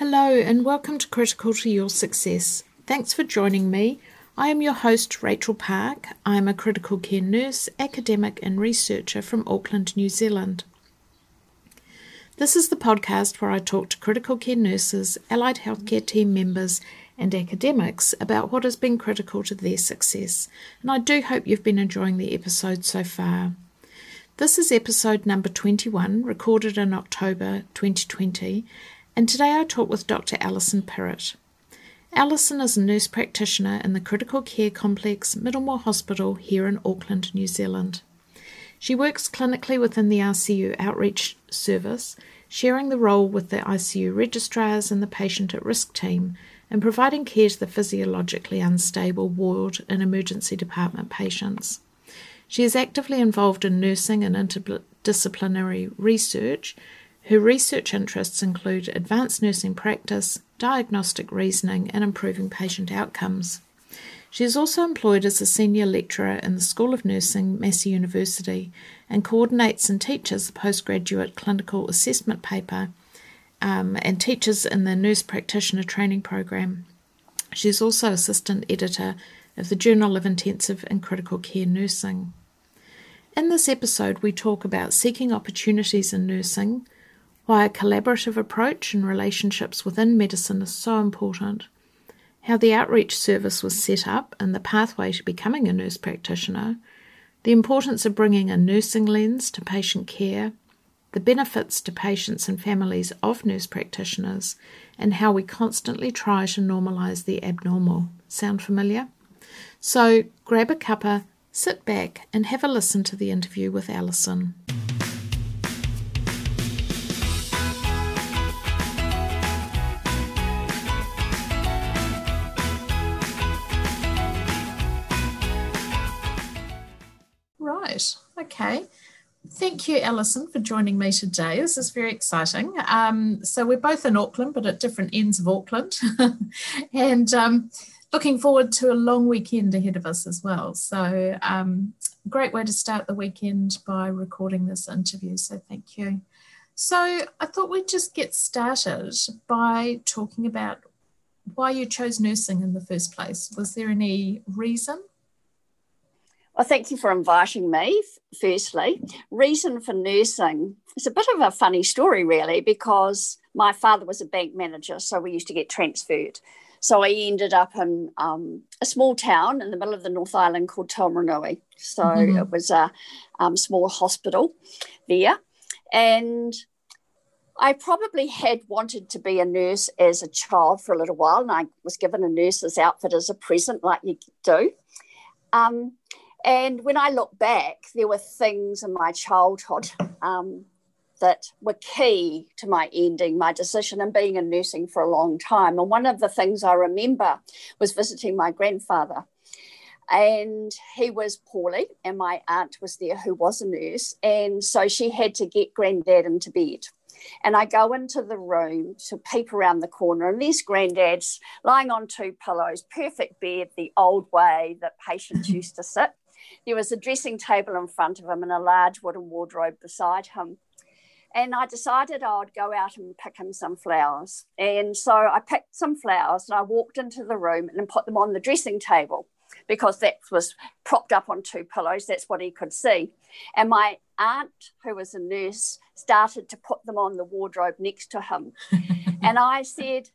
Hello, and welcome to Critical to Your Success. Thanks for joining me. I am your host, Rachel Park. I am a critical care nurse, academic, and researcher from Auckland, New Zealand. This is the podcast where I talk to critical care nurses, allied healthcare team members, and academics about what has been critical to their success, and I do hope you've been enjoying the episode so far. This is episode number 21, recorded in October 2020, and today I talk with Dr. Alison Pirrett. Alison is a nurse practitioner in the Critical Care Complex Middlemore Hospital here in Auckland, New Zealand. She works clinically within the ICU outreach service, sharing the role with the ICU registrars and the patient at risk team and providing care to the physiologically unstable ward and emergency department patients. She is actively involved in nursing and interdisciplinary research. Her research interests include advanced nursing practice, diagnostic reasoning, and improving patient outcomes. She is also employed as a senior lecturer in the School of Nursing, Massey University, and coordinates and teaches the postgraduate clinical assessment paper um, and teaches in the Nurse Practitioner Training Program. She is also assistant editor of the Journal of Intensive and Critical Care Nursing. In this episode, we talk about seeking opportunities in nursing, why a collaborative approach and relationships within medicine is so important, how the outreach service was set up and the pathway to becoming a nurse practitioner, the importance of bringing a nursing lens to patient care, the benefits to patients and families of nurse practitioners, and how we constantly try to normalise the abnormal. Sound familiar? So grab a cuppa, sit back, and have a listen to the interview with Alison. Okay. Thank you, Alison, for joining me today. This is very exciting. Um, so, we're both in Auckland, but at different ends of Auckland, and um, looking forward to a long weekend ahead of us as well. So, um, great way to start the weekend by recording this interview. So, thank you. So, I thought we'd just get started by talking about why you chose nursing in the first place. Was there any reason? Well, thank you for inviting me, firstly. Reason for nursing is a bit of a funny story, really, because my father was a bank manager, so we used to get transferred. So I ended up in um, a small town in the middle of the North Island called Taumarunui. So mm-hmm. it was a um, small hospital there. And I probably had wanted to be a nurse as a child for a little while, and I was given a nurse's outfit as a present, like you do. Um, and when I look back, there were things in my childhood um, that were key to my ending, my decision, and being in nursing for a long time. And one of the things I remember was visiting my grandfather. And he was poorly, and my aunt was there who was a nurse. And so she had to get granddad into bed. And I go into the room to peep around the corner, and there's granddad's lying on two pillows, perfect bed, the old way that patients used to sit. There was a dressing table in front of him and a large wooden wardrobe beside him. And I decided I would go out and pick him some flowers. And so I picked some flowers and I walked into the room and put them on the dressing table because that was propped up on two pillows. That's what he could see. And my aunt, who was a nurse, started to put them on the wardrobe next to him. and I said,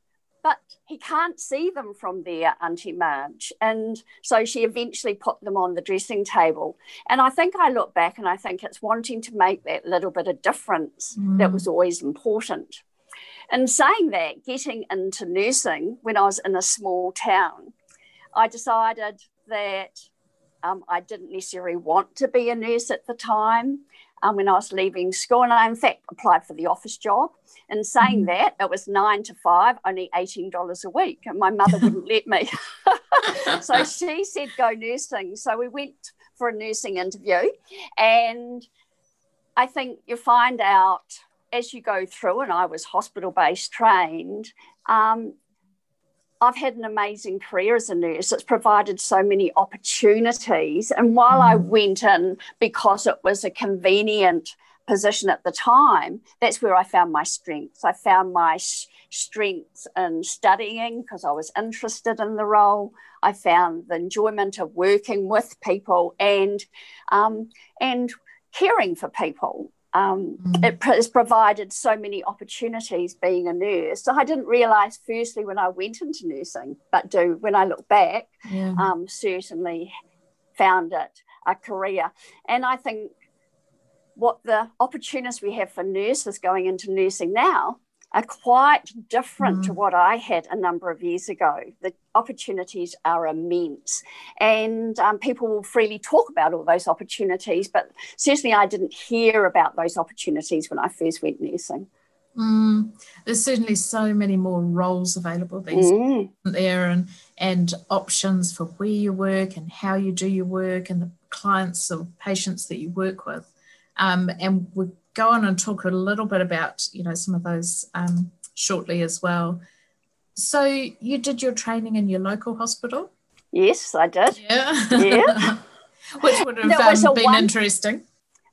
but he can't see them from there, Auntie Marge. And so she eventually put them on the dressing table. And I think I look back and I think it's wanting to make that little bit of difference mm. that was always important. And saying that, getting into nursing when I was in a small town, I decided that um, I didn't necessarily want to be a nurse at the time um, when I was leaving school. And I, in fact, applied for the office job. And saying mm-hmm. that, it was nine to five, only $18 a week. And my mother wouldn't let me. so she said, go nursing. So we went for a nursing interview. And I think you find out as you go through, and I was hospital based trained, um, I've had an amazing career as a nurse. It's provided so many opportunities. And while mm. I went in because it was a convenient position at the time, that's where I found my strengths. I found my sh- strengths in studying because I was interested in the role. I found the enjoyment of working with people and um, and caring for people. Um, mm. It has provided so many opportunities being a nurse. So I didn't realise firstly when I went into nursing, but do when I look back, yeah. um, certainly found it a career. And I think what the opportunities we have for nurses going into nursing now are quite different mm. to what I had a number of years ago. The opportunities are immense, and um, people will freely talk about all those opportunities, but certainly I didn't hear about those opportunities when I first went nursing. Mm. There's certainly so many more roles available these mm. there, and and options for where you work and how you do your work, and the clients or patients that you work with. Um, and we'll go on and talk a little bit about, you know, some of those um, shortly as well. So you did your training in your local hospital? Yes, I did. Yeah. Yeah. Which would have um, been one- interesting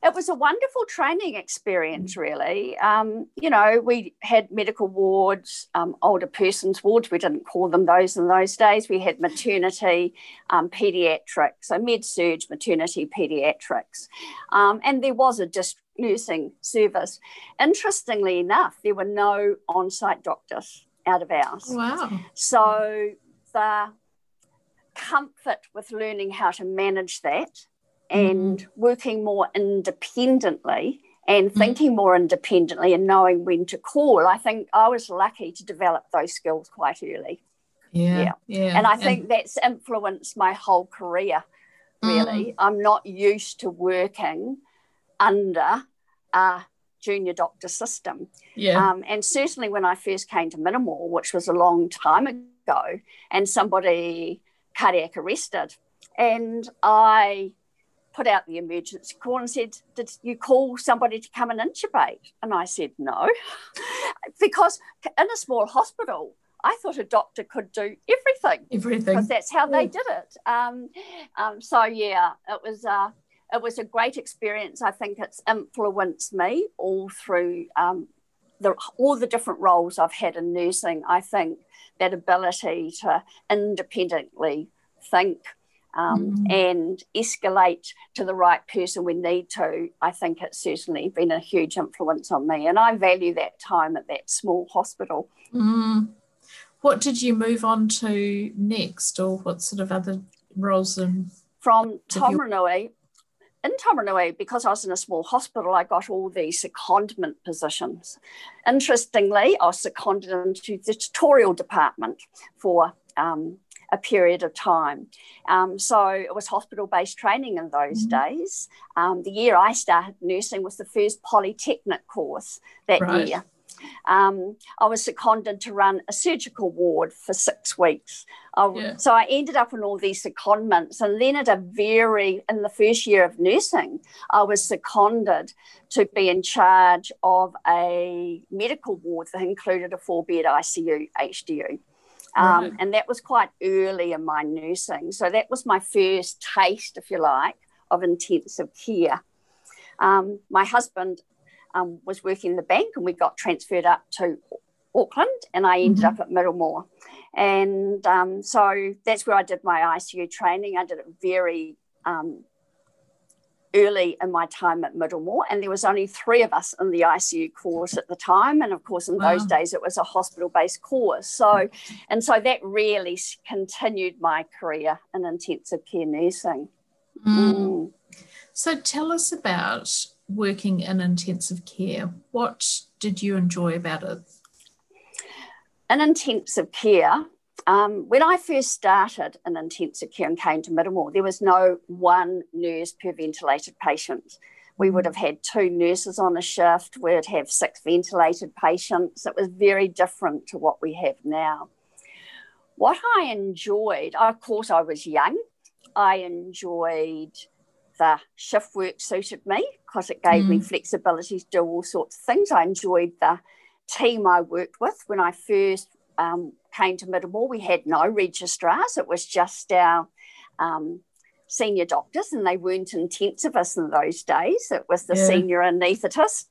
it was a wonderful training experience, really. Um, you know, we had medical wards, um, older persons wards. We didn't call them those in those days. We had maternity, um, pediatrics, so med surge, maternity, pediatrics, um, and there was a district nursing service. Interestingly enough, there were no on-site doctors out of ours. Wow! So the comfort with learning how to manage that and mm. working more independently and mm. thinking more independently and knowing when to call. I think I was lucky to develop those skills quite early. Yeah. Yeah. yeah. And I think and, that's influenced my whole career, really. Mm. I'm not used to working under a junior doctor system. Yeah. Um, and certainly when I first came to Middlemore, which was a long time ago, and somebody cardiac arrested, and I put out the emergency call and said, Did you call somebody to come and intubate? And I said, No, because in a small hospital, I thought a doctor could do everything. Everything. Because that's how they did it. Um, um, so, yeah, it was. Uh, it was a great experience. I think it's influenced me all through um, the, all the different roles I've had in nursing. I think that ability to independently think, um, mm. and escalate to the right person we need to, I think it's certainly been a huge influence on me. And I value that time at that small hospital. Mm. What did you move on to next, or what sort of other roles? And From Taumarunui, in Taumarunui, because I was in a small hospital, I got all these secondment positions. Interestingly, I was seconded into the tutorial department for um, a period of time. Um, so it was hospital based training in those mm-hmm. days. Um, the year I started nursing was the first polytechnic course that right. year. Um, I was seconded to run a surgical ward for six weeks. Uh, yeah. So I ended up in all these secondments. And then at a very, in the first year of nursing, I was seconded to be in charge of a medical ward that included a four bed ICU HDU. Um, right. And that was quite early in my nursing. So that was my first taste, if you like, of intensive care. Um, my husband um, was working in the bank and we got transferred up to Auckland and I ended mm-hmm. up at Middlemore. And um, so that's where I did my ICU training. I did it very um, early in my time at Middlemore, and there was only three of us in the ICU course at the time. And of course, in wow. those days, it was a hospital-based course. So, and so that really continued my career in intensive care nursing. Mm. Mm. So, tell us about working in intensive care. What did you enjoy about it? In intensive care, um, when I first started in intensive care and came to Middlemore, there was no one nurse per ventilated patient. We would have had two nurses on a shift. We'd have six ventilated patients. It was very different to what we have now. What I enjoyed, of course, I was young. I enjoyed the shift work suited me because it gave mm. me flexibility to do all sorts of things. I enjoyed the team I worked with when I first um, came to Middlemore, we had no registrars. It was just our um, senior doctors, and they weren't intensivists in those days. It was the Yeah. senior anaesthetist.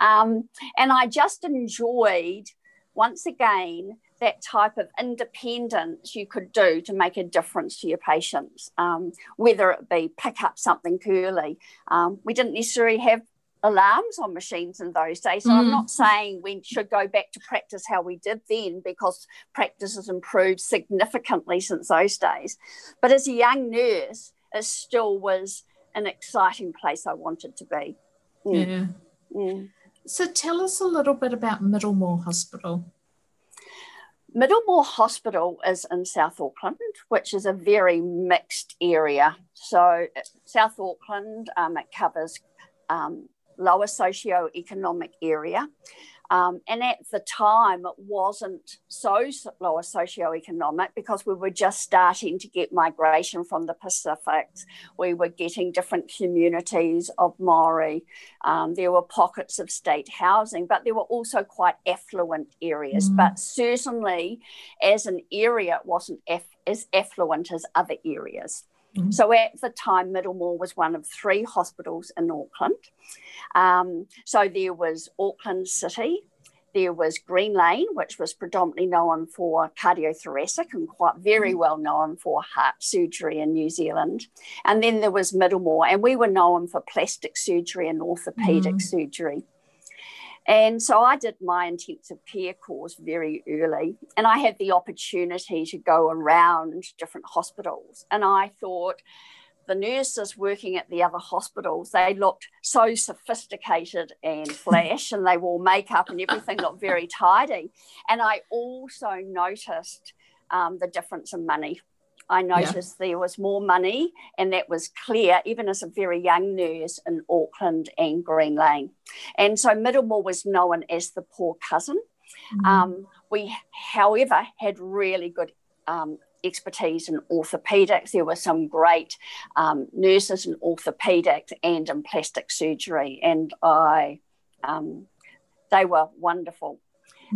Um, and I just enjoyed, once again, that type of independence you could do to make a difference to your patients, um, whether it be pick up something early. Um, we didn't necessarily have alarms on machines in those days. So I'm Mm. not saying we should go back to practice how we did then because practice has improved significantly since those days. But as a young nurse, it still was an exciting place I wanted to be. Mm. Yeah. Mm. So tell us a little bit about Middlemore Hospital. Middlemore Hospital is in South Auckland, which is a very mixed area. So, South Auckland, um, it covers um, lower socio-economic area. Um, and at the time, it wasn't so lower socio-economic because we were just starting to get migration from the Pacific. We were getting different communities of Maori. Um, there were pockets of state housing, but there were also quite affluent areas. Mm. But certainly, as an area, it wasn't aff- as affluent as other areas. Mm. So at the time, Middlemore was one of three hospitals in Auckland. Um, so there was Auckland City, there was Green Lane, which was predominantly known for cardiothoracic and quite very well known for heart surgery in New Zealand. And then there was Middlemore, and we were known for plastic surgery and orthopedic Mm. surgery. And so I did my intensive care course very early, and I had the opportunity to go around different hospitals. And I thought, the nurses working at the other hospitals, they looked so sophisticated and flash, and they wore makeup and everything looked very tidy. And I also noticed um, the difference in money. I noticed there was more money, and that was clear, even as a very young nurse in Auckland and Green Lane. And so Middlemore was known as the poor cousin. Mm. Um, we, however, had really good um, expertise in orthopedics. There were some great um, nurses in orthopedics and in plastic surgery, and I, um, they were wonderful.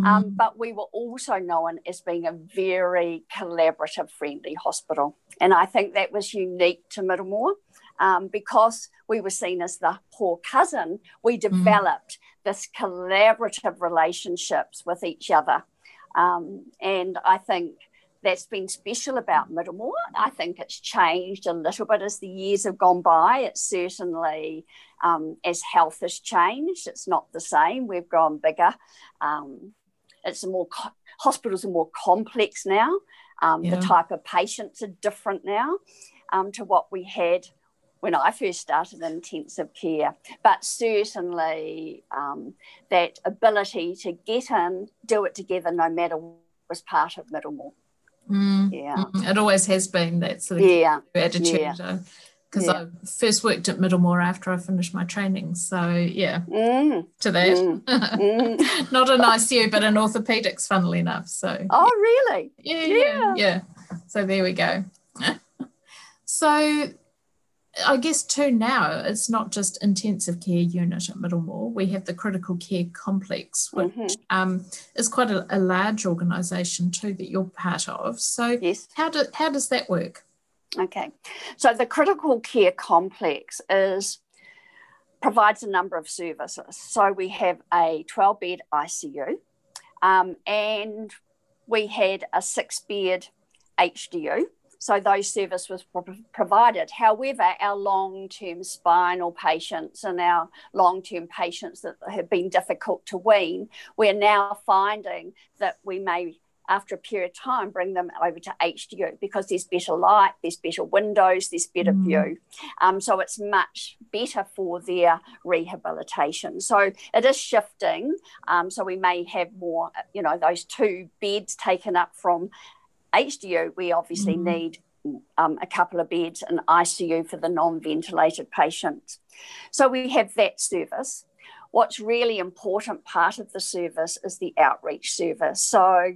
Um, Mm. but we were also known as being a very collaborative, friendly hospital. And I think that was unique to Middlemore um, because we were seen as the poor cousin. We developed this collaborative relationships with each other. Um, and I think that's been special about Middlemore. I think it's changed a little bit as the years have gone by. It's certainly, um, as health has changed, it's not the same. We've grown bigger. Um, it's a more co- hospitals are more complex now. Um, Yeah. The type of patients are different now um, to what we had when I first started in intensive care. But certainly um, that ability to get in, do it together, no matter what, was part of Middlemore. Mm. Yeah, Mm. It always has been that sort of yeah, attitude. Yeah. Because Yeah. I first worked at Middlemore after I finished my training. So, yeah, mm, to that. Mm. mm. Not an ICU, but an orthopedics, funnily enough. So, Oh, really? yeah, yeah, yeah. So, there we go. so, I guess too now it's not just intensive care unit at Middlemore. We have the critical care complex, which Mhm. um, is quite a, a large organisation too that you're part of. So, Yes. how do, how does that work? Okay. So the critical care complex is provides a number of services. So we have a 12 bed ICU um, and we had a six bed HDU. So those services was pro- provided. However, our long-term spinal patients and our long-term patients that have been difficult to wean, we're now finding that we may after a period of time, bring them over to HDU because there's better light, there's better windows, there's better Mm. view. Um, so it's much better for their rehabilitation. So it is shifting. Um, so we may have more, you know, those two beds taken up from HDU. We obviously Mm. need um, a couple of beds in ICU for the non ventilated patients. So we have that service. What's really important part of the service is the outreach service. So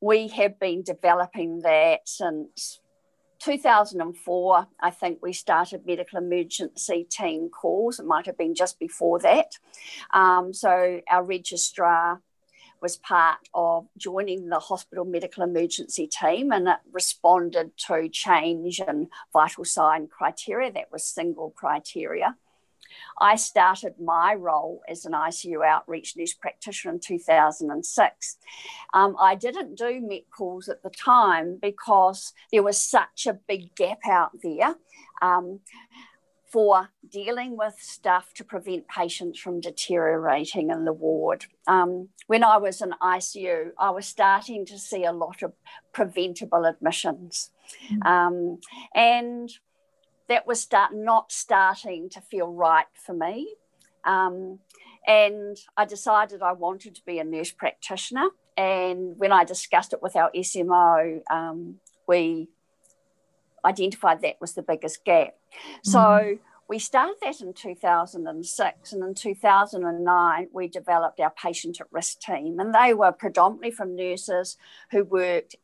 we have been developing that since 2004. I think we started medical emergency team calls. It might have been just before that. Um, so our registrar was part of joining the hospital medical emergency team and it responded to change in vital sign criteria. That was single criteria. I started my role as an ICU outreach nurse practitioner in 2006. Um, I didn't do MET calls at the time because there was such a big gap out there. Um, for dealing with stuff to prevent patients from deteriorating in the ward. Um, when I was in ICU, I was starting to see a lot of preventable admissions. Mm. Um, and that was start not starting to feel right for me. Um, and I decided I wanted to be a nurse practitioner. And when I discussed it with our SMO, um, we identified that was the biggest gap. Mm. So we started that in 2006, and in 2009, we developed our patient at risk team, and they were predominantly from nurses who worked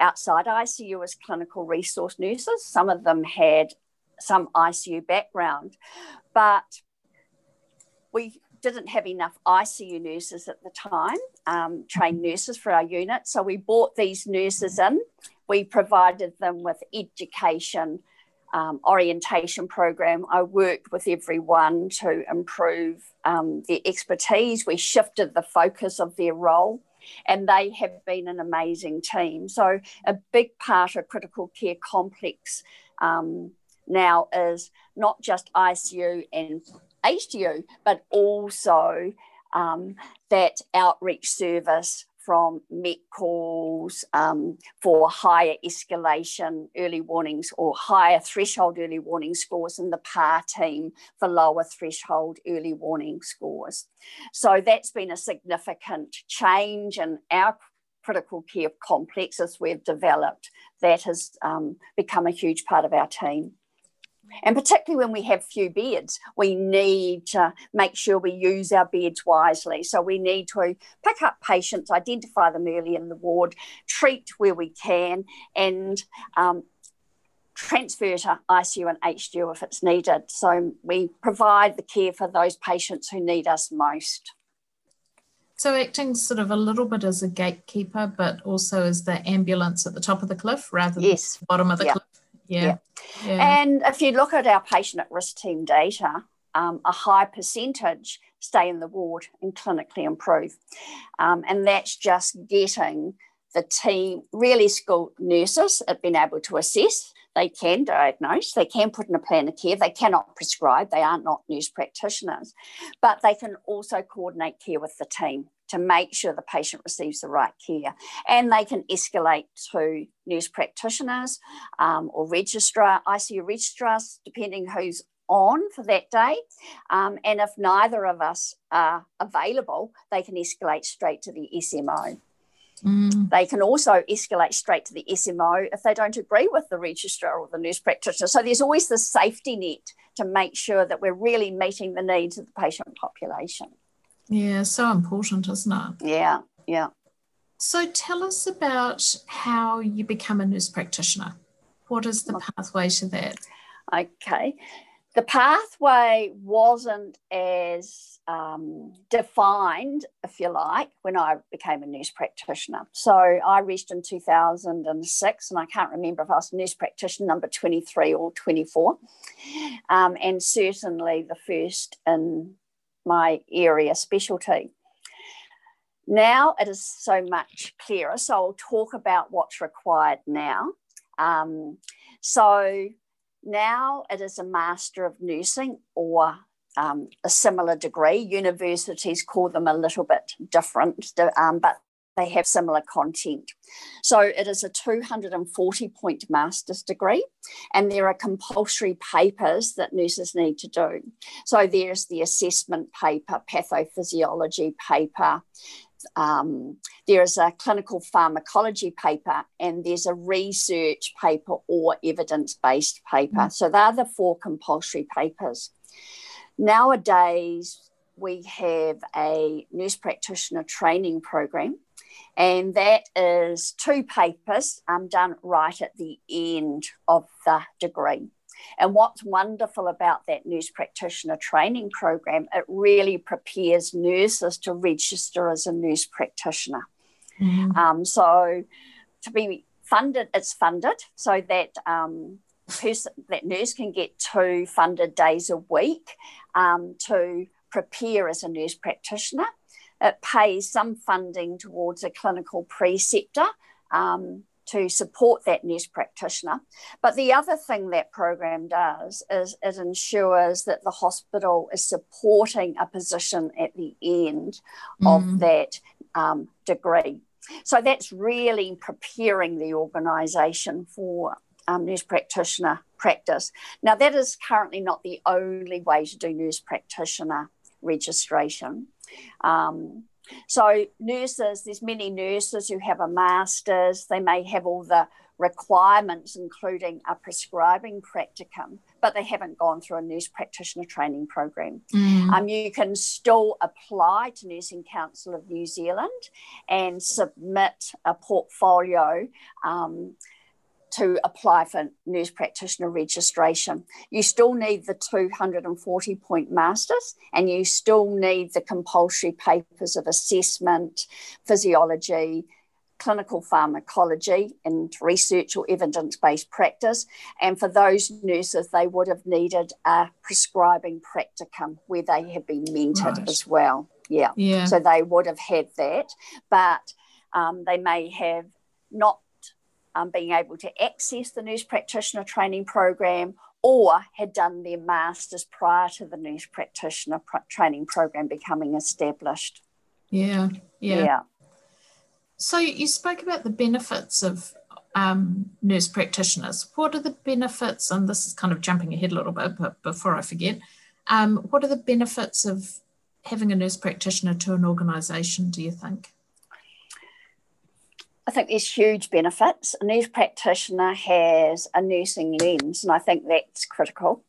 outside ICU as clinical resource nurses. Some of them had some ICU background, but we didn't have enough ICU nurses at the time, um, trained nurses for our unit. So we brought these nurses in. We provided them with education, um, orientation program. I worked with everyone to improve um, their expertise. We shifted the focus of their role. And they have been an amazing team. So, a big part of critical care complex um, now is not just ICU and HDU, but also um, that outreach service from MET calls um, for higher escalation early warnings or higher threshold early warning scores and the PAR team for lower threshold early warning scores. So that's been a significant change in our critical care complex as we've developed. That has um, become a huge part of our team. And particularly when we have few beds, we need to make sure we use our beds wisely. So we need to pick up patients, identify them early in the ward, treat where we can, and um, transfer to ICU and HDU if it's needed. So we provide the care for those patients who need us most. So acting sort of a little bit as a gatekeeper, but also as the ambulance at the top of the cliff rather than yes. the bottom of the cliff. Yeah. yeah. And if you look at our patient at risk team data, um, a high percentage stay in the ward and clinically improve. Um, and that's just getting the team, really skilled nurses, have been able to assess. They can diagnose, they can put in a plan of care, they cannot prescribe, they are not nurse practitioners, but they can also coordinate care with the team to make sure the patient receives the right care. And they can escalate to nurse practitioners um, or registrar, ICU registrars, depending who's on for that day. Um, and if neither of us are available, they can escalate straight to the SMO. Mm. They can also escalate straight to the SMO if they don't agree with the registrar or the nurse practitioner. So there's always the safety net to make sure that we're really meeting the needs of the patient population. Yeah, so important, isn't it? Yeah, yeah. So tell us about how you become a nurse practitioner. What is the pathway to that? Okay. The pathway wasn't as um, defined, if you like, when I became a nurse practitioner. So I reached in 2006, and I can't remember if I was nurse practitioner number 23 or 24, um, and certainly the first in my area specialty. Now it is so much clearer. So I'll talk about what's required now. Um, so now it is a Master of Nursing or um, a similar degree. Universities call them a little bit different, um, but they have similar content. So it is a 240 point master's degree, and there are compulsory papers that nurses need to do. So there's the assessment paper, pathophysiology paper. Um, there's a clinical pharmacology paper and there's a research paper or evidence based paper. Mm. So they're the four compulsory papers. Nowadays, we have a nurse practitioner training program and that is two papers um, done right at the end of the degree. And what's wonderful about that nurse practitioner training program, it really prepares nurses to register as a nurse practitioner. Mm-hmm. Um, so to be funded, it's funded so that um, person, that nurse can get two funded days a week um, to prepare as a nurse practitioner. It pays some funding towards a clinical preceptor um, to support that nurse practitioner. But the other thing that program does is it ensures that the hospital is supporting a position at the end mm. of that um, degree. So that's really preparing the organisation for um, nurse practitioner practice. Now, that is currently not the only way to do nurse practitioner registration. Um, so, nurses, there's many nurses who have a master's, they may have all the requirements, including a prescribing practicum, but they haven't gone through a nurse practitioner training program. Mm. Um, you can still apply to Nursing Council of New Zealand and submit a portfolio. Um, to apply for nurse practitioner registration. You still need the 240 point masters and you still need the compulsory papers of assessment, physiology, clinical pharmacology, and research or evidence based practice. And for those nurses, they would have needed a prescribing practicum where they have been mentored right. as well. Yeah. yeah. So they would have had that, but um, they may have not um, being able to access the nurse practitioner training program or had done their masters prior to the nurse practitioner pr- training program becoming established. Yeah, yeah, yeah. So you spoke about the benefits of um, nurse practitioners. What are the benefits? And this is kind of jumping ahead a little bit, but before I forget, um, what are the benefits of having a nurse practitioner to an organisation? Do you think? I think there's huge benefits. A nurse practitioner has a nursing lens, and I think that's critical.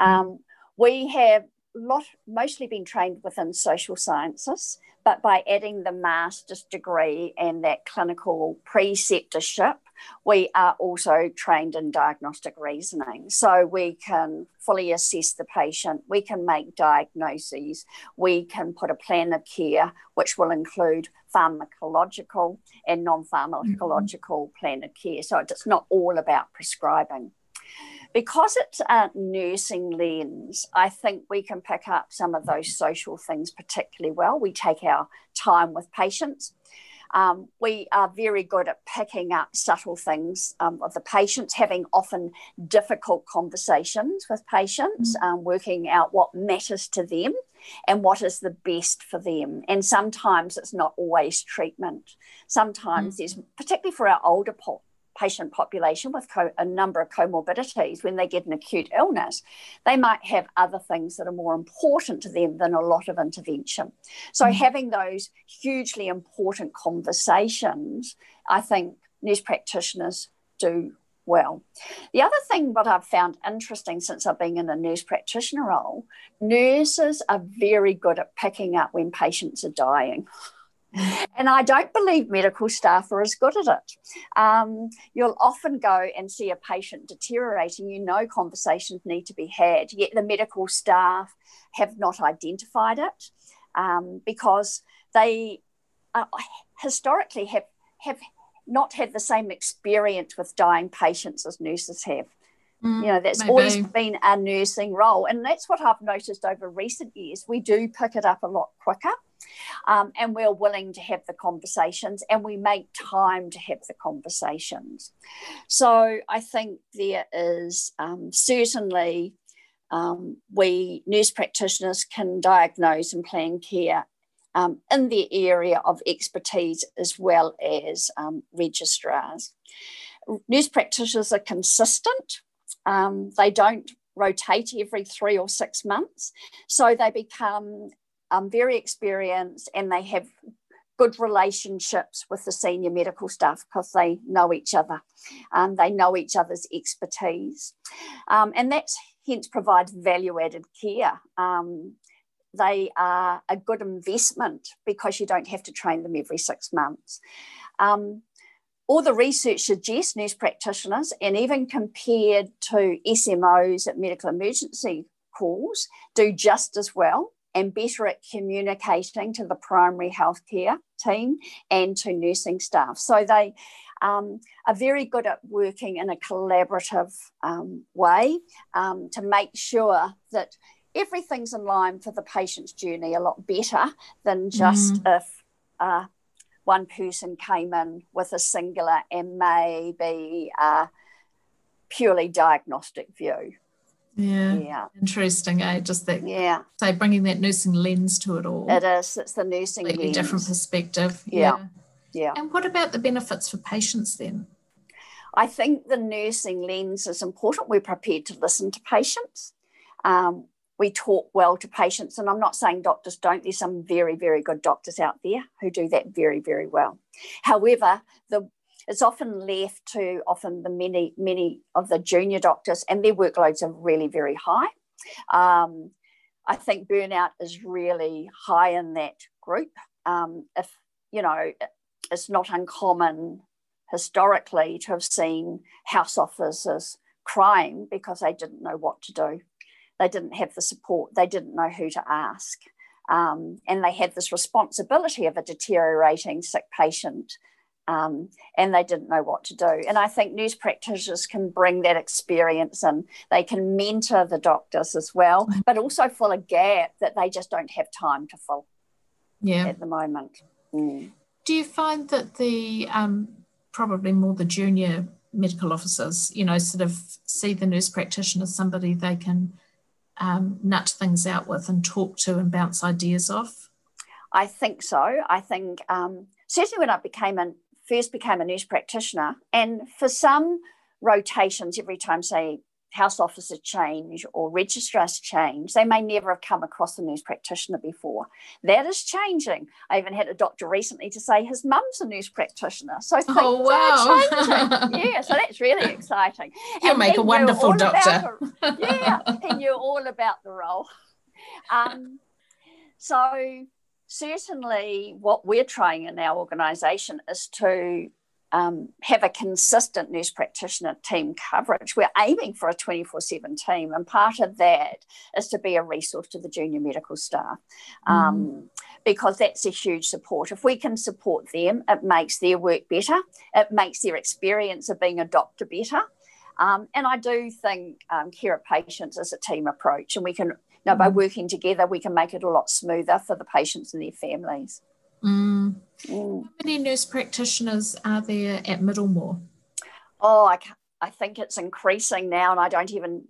Um, we have lot mostly been trained within social sciences, but by adding the master's degree and that clinical preceptorship, we are also trained in diagnostic reasoning. So we can fully assess the patient, we can make diagnoses, we can put a plan of care, which will include pharmacological and non pharmacological mm-hmm. plan of care. So it's not all about prescribing. Because it's a nursing lens, I think we can pick up some of those social things particularly well. We take our time with patients um, we are very good at picking up subtle things um, of the patients, having often difficult conversations with patients, mm-hmm. um, working out what matters to them and what is the best for them. And sometimes it's not always treatment. Sometimes mm-hmm. there's, particularly for our older po- patient population with co- a number of comorbidities, when they get an acute illness, they might have other things that are more important to them than a lot of intervention. So, mm-hmm. having those hugely important conversations, I think nurse practitioners do well. The other thing that I've found interesting since I've been in a nurse practitioner role, nurses are very good at picking up when patients are dying. And I don't believe medical staff are as good at it. Um, you'll often go and see a patient deteriorating. You know, conversations need to be had, yet the medical staff have not identified it um, because they uh, historically have, have not had the same experience with dying patients as nurses have. Mm, you know, that's maybe. always been a nursing role. And that's what I've noticed over recent years. We do pick it up a lot quicker. Um, and we're willing to have the conversations and we make time to have the conversations. So I think there is um, certainly um, we nurse practitioners can diagnose and plan care um, in the area of expertise as well as um, registrars. Nurse practitioners are consistent. Um, they don't rotate every three or six months. So they become um, very experienced and they have good relationships with the senior medical staff because they know each other. and they know each other's expertise. Um, and that hence provides value added care. Um, they are a good investment because you don't have to train them every six months. Um, all the research suggests nurse practitioners, and even compared to SMOs at medical emergency calls, do just as well and better at communicating to the primary healthcare team and to nursing staff. So they um, are very good at working in a collaborative um, way um, to make sure that everything's in line for the patient's journey a lot better than just mm. if uh, one person came in with a singular and maybe a purely diagnostic view. Yeah. Yeah. Interesting, eh? Just that. Yeah. So bringing that nursing lens to it all. It is. It's the nursing Completely lens. different perspective. Yeah. yeah. Yeah. And what about the benefits for patients then? I think the nursing lens is important. We're prepared to listen to patients. Um, we talk well to patients, and I'm not saying doctors don't. There's some very, very good doctors out there who do that very, very well. However, the it's often left to often the many many of the junior doctors and their workloads are really very high. Um, i think burnout is really high in that group. Um, if you know it's not uncommon historically to have seen house officers crying because they didn't know what to do. They didn't have the support. They didn't know who to ask. Um, and they had this responsibility of a deteriorating sick patient um, and they didn't know what to do. And I think nurse practitioners can bring that experience and they can mentor the doctors as well, mm. but also fill a gap that they just don't have time to fill yeah. at the moment. Mm. Do you find that the um, probably more the junior medical officers, you know, sort of see the nurse practitioner as somebody they can um, nut things out with and talk to and bounce ideas off? I think so. I think um, certainly when I became an first became a nurse practitioner, and for some rotations, every time, say, house officer change or registrars change, they may never have come across a nurse practitioner before. That is changing. I even had a doctor recently to say his mum's a nurse practitioner. So oh, wow. yeah, so that's really exciting. You'll and make a wonderful doctor. The, yeah, he knew all about the role. Um, so certainly what we're trying in our organisation is to um, have a consistent nurse practitioner team coverage. We're aiming for a 24 7 team, and part of that is to be a resource to the junior medical staff um, mm. because that's a huge support. If we can support them, it makes their work better, it makes their experience of being a doctor better. Um, and I do think um, care of patients is a team approach, and we can now, by mm. working together, we can make it a lot smoother for the patients and their families. Mm. Mm. How many nurse practitioners are there at Middlemore? Oh, I, I think it's increasing now, and I don't even.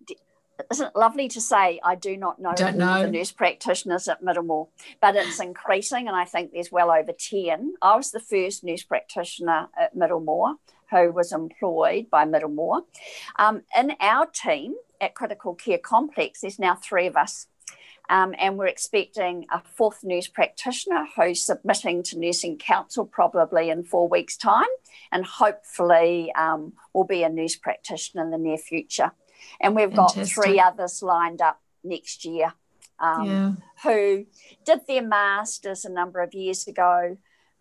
Isn't it lovely to say I do not know, don't know. the nurse practitioners at Middlemore, but it's increasing, and I think there's well over 10. I was the first nurse practitioner at Middlemore who was employed by Middlemore. Um, in our team, at Critical Care Complex, there's now three of us. Um, and we're expecting a fourth nurse practitioner who's submitting to Nursing Council probably in four weeks' time, and hopefully um, will be a nurse practitioner in the near future. And we've got three others lined up next year um, yeah. who did their masters a number of years ago,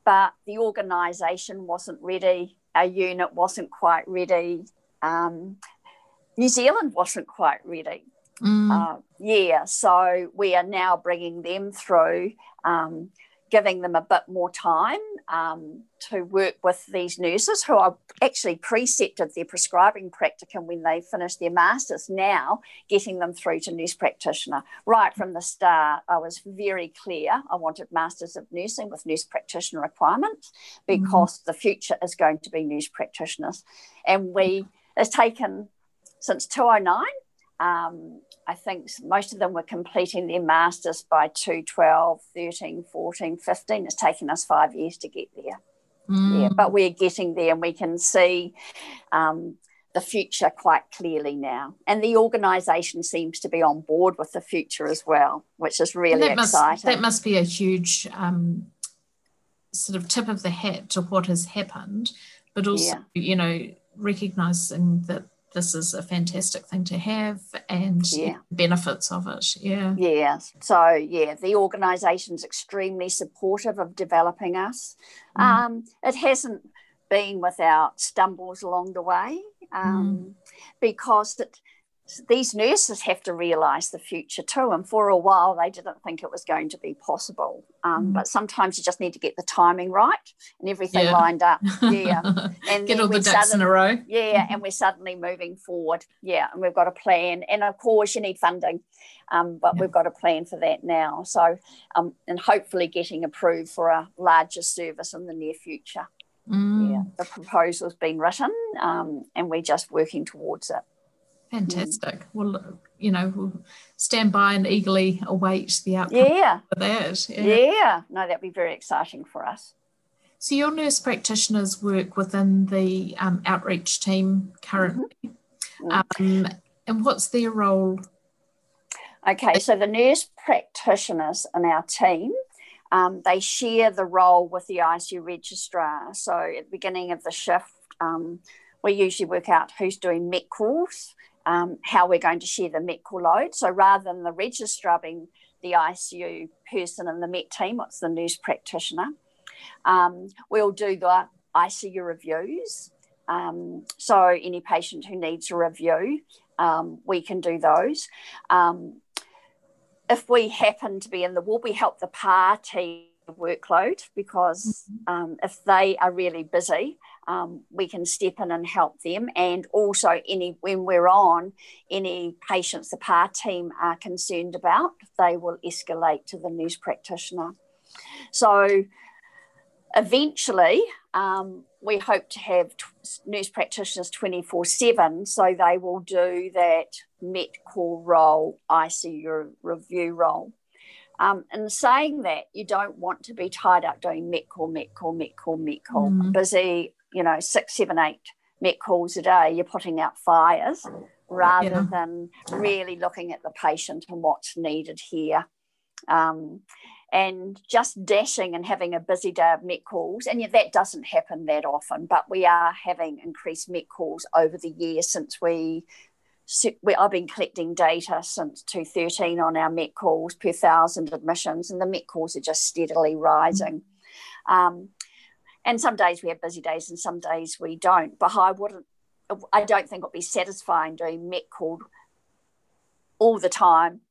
but the organisation wasn't ready. Our unit wasn't quite ready. Um, New Zealand wasn't quite ready. Mm. Uh, yeah, so we are now bringing them through, um, giving them a bit more time um, to work with these nurses who are actually precepted their prescribing practicum when they finish their masters. Now, getting them through to nurse practitioner. Right from the start, I was very clear I wanted masters of nursing with nurse practitioner requirements because mm. the future is going to be nurse practitioners, and we. It's taken since 2009. Um, I think most of them were completing their masters by 212, 13, 14, 15. It's taken us five years to get there. Mm. Yeah, but we're getting there and we can see um, the future quite clearly now. And the organisation seems to be on board with the future as well, which is really that exciting. Must, that must be a huge um, sort of tip of the hat to what has happened, but also, yeah. you know, recognising that this is a fantastic thing to have and yeah. benefits of it. Yeah. Yeah. So, yeah, the organisation's extremely supportive of developing us. Mm. Um, it hasn't been without stumbles along the way um, mm. because it, these nurses have to realise the future too. And for a while, they didn't think it was going to be possible. Um, mm. But sometimes you just need to get the timing right and everything yeah. lined up. Yeah. And get all the ducks in a row. Yeah. And we're suddenly moving forward. Yeah. And we've got a plan. And of course, you need funding. Um, but yeah. we've got a plan for that now. So, um, and hopefully getting approved for a larger service in the near future. Mm. Yeah, the proposal's been written um, and we're just working towards it. Fantastic. Well, you know, we'll stand by and eagerly await the outcome yeah. of that. Yeah. yeah. No, that'd be very exciting for us. So your nurse practitioners work within the um, outreach team currently. Mm-hmm. Um, and what's their role? Okay, so the nurse practitioners in our team, um, they share the role with the ICU registrar. So at the beginning of the shift, um, we usually work out who's doing MET calls um, how we're going to share the medical load. So rather than the registrar being the ICU person in the MET team, it's the nurse practitioner. Um, we'll do the ICU reviews. Um, so any patient who needs a review, um, we can do those. Um, if we happen to be in the ward, we help the PAR team workload because mm-hmm. um, if they are really busy, um, we can step in and help them. And also, any when we're on any patients the PAR team are concerned about, they will escalate to the nurse practitioner. So, eventually, um, we hope to have t- nurse practitioners 24 7. So, they will do that MET call role, ICU review role. Um, and saying that, you don't want to be tied up doing MET call, MET call, MET call, MET call, mm. busy you know, six, seven, eight MET calls a day, you're putting out fires rather yeah. than really looking at the patient and what's needed here. Um, and just dashing and having a busy day of MET calls, and yet that doesn't happen that often, but we are having increased MET calls over the years since we we, I've been collecting data since 2013 on our MET calls per thousand admissions, and the MET calls are just steadily rising. Um, and some days we have busy days and some days we don't. But I wouldn't, I don't think it'd be satisfying doing MET called all the time,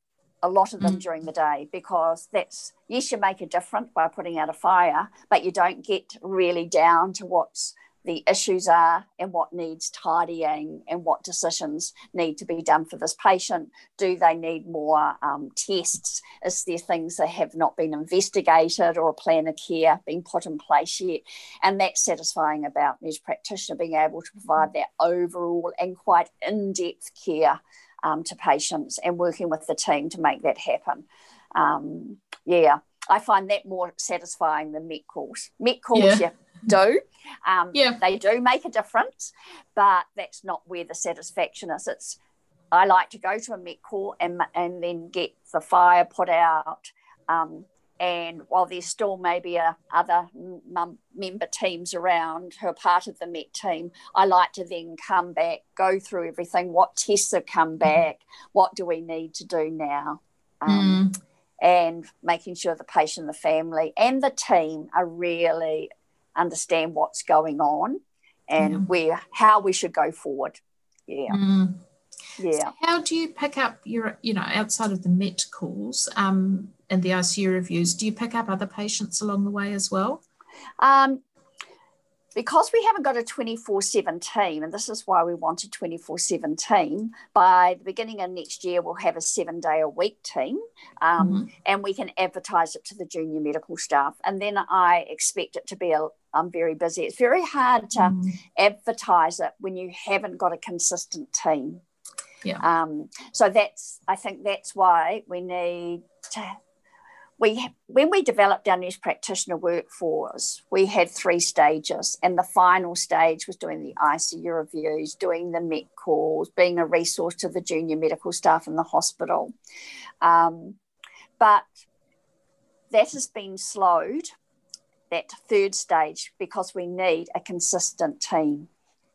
a lot of them mm. during the day, because that's, yes, you make a difference by putting out a fire, but you don't get really down to what's the issues are and what needs tidying and what decisions need to be done for this patient. Do they need more um, tests? Is there things that have not been investigated or a plan of care being put in place yet? And that's satisfying about nurse practitioner being able to provide that overall and quite in depth care um, to patients and working with the team to make that happen. Um, yeah, I find that more satisfying than MET calls. MET calls, yeah. yeah do. Um, yeah. They do make a difference, but that's not where the satisfaction is. It's I like to go to a MET call and, and then get the fire put out. Um, and while there's still maybe a, other m- member teams around who are part of the MET team, I like to then come back, go through everything. What tests have come back? What do we need to do now? Um, mm. And making sure the patient, the family, and the team are really understand what's going on and yeah. where how we should go forward. Yeah. Mm. Yeah. So how do you pick up your, you know, outside of the MET calls um, and the ICU reviews, do you pick up other patients along the way as well? Um, because we haven't got a 24 7 team, and this is why we want a 24 7 team, by the beginning of next year, we'll have a seven day a week team um, mm-hmm. and we can advertise it to the junior medical staff. And then I expect it to be a I'm very busy. It's very hard to mm. advertise it when you haven't got a consistent team. Yeah. Um, so that's I think that's why we need to we when we developed our nurse practitioner workforce, we had three stages, and the final stage was doing the ICU reviews, doing the MET calls, being a resource to the junior medical staff in the hospital. Um, but that has been slowed, that third stage, because we need a consistent team.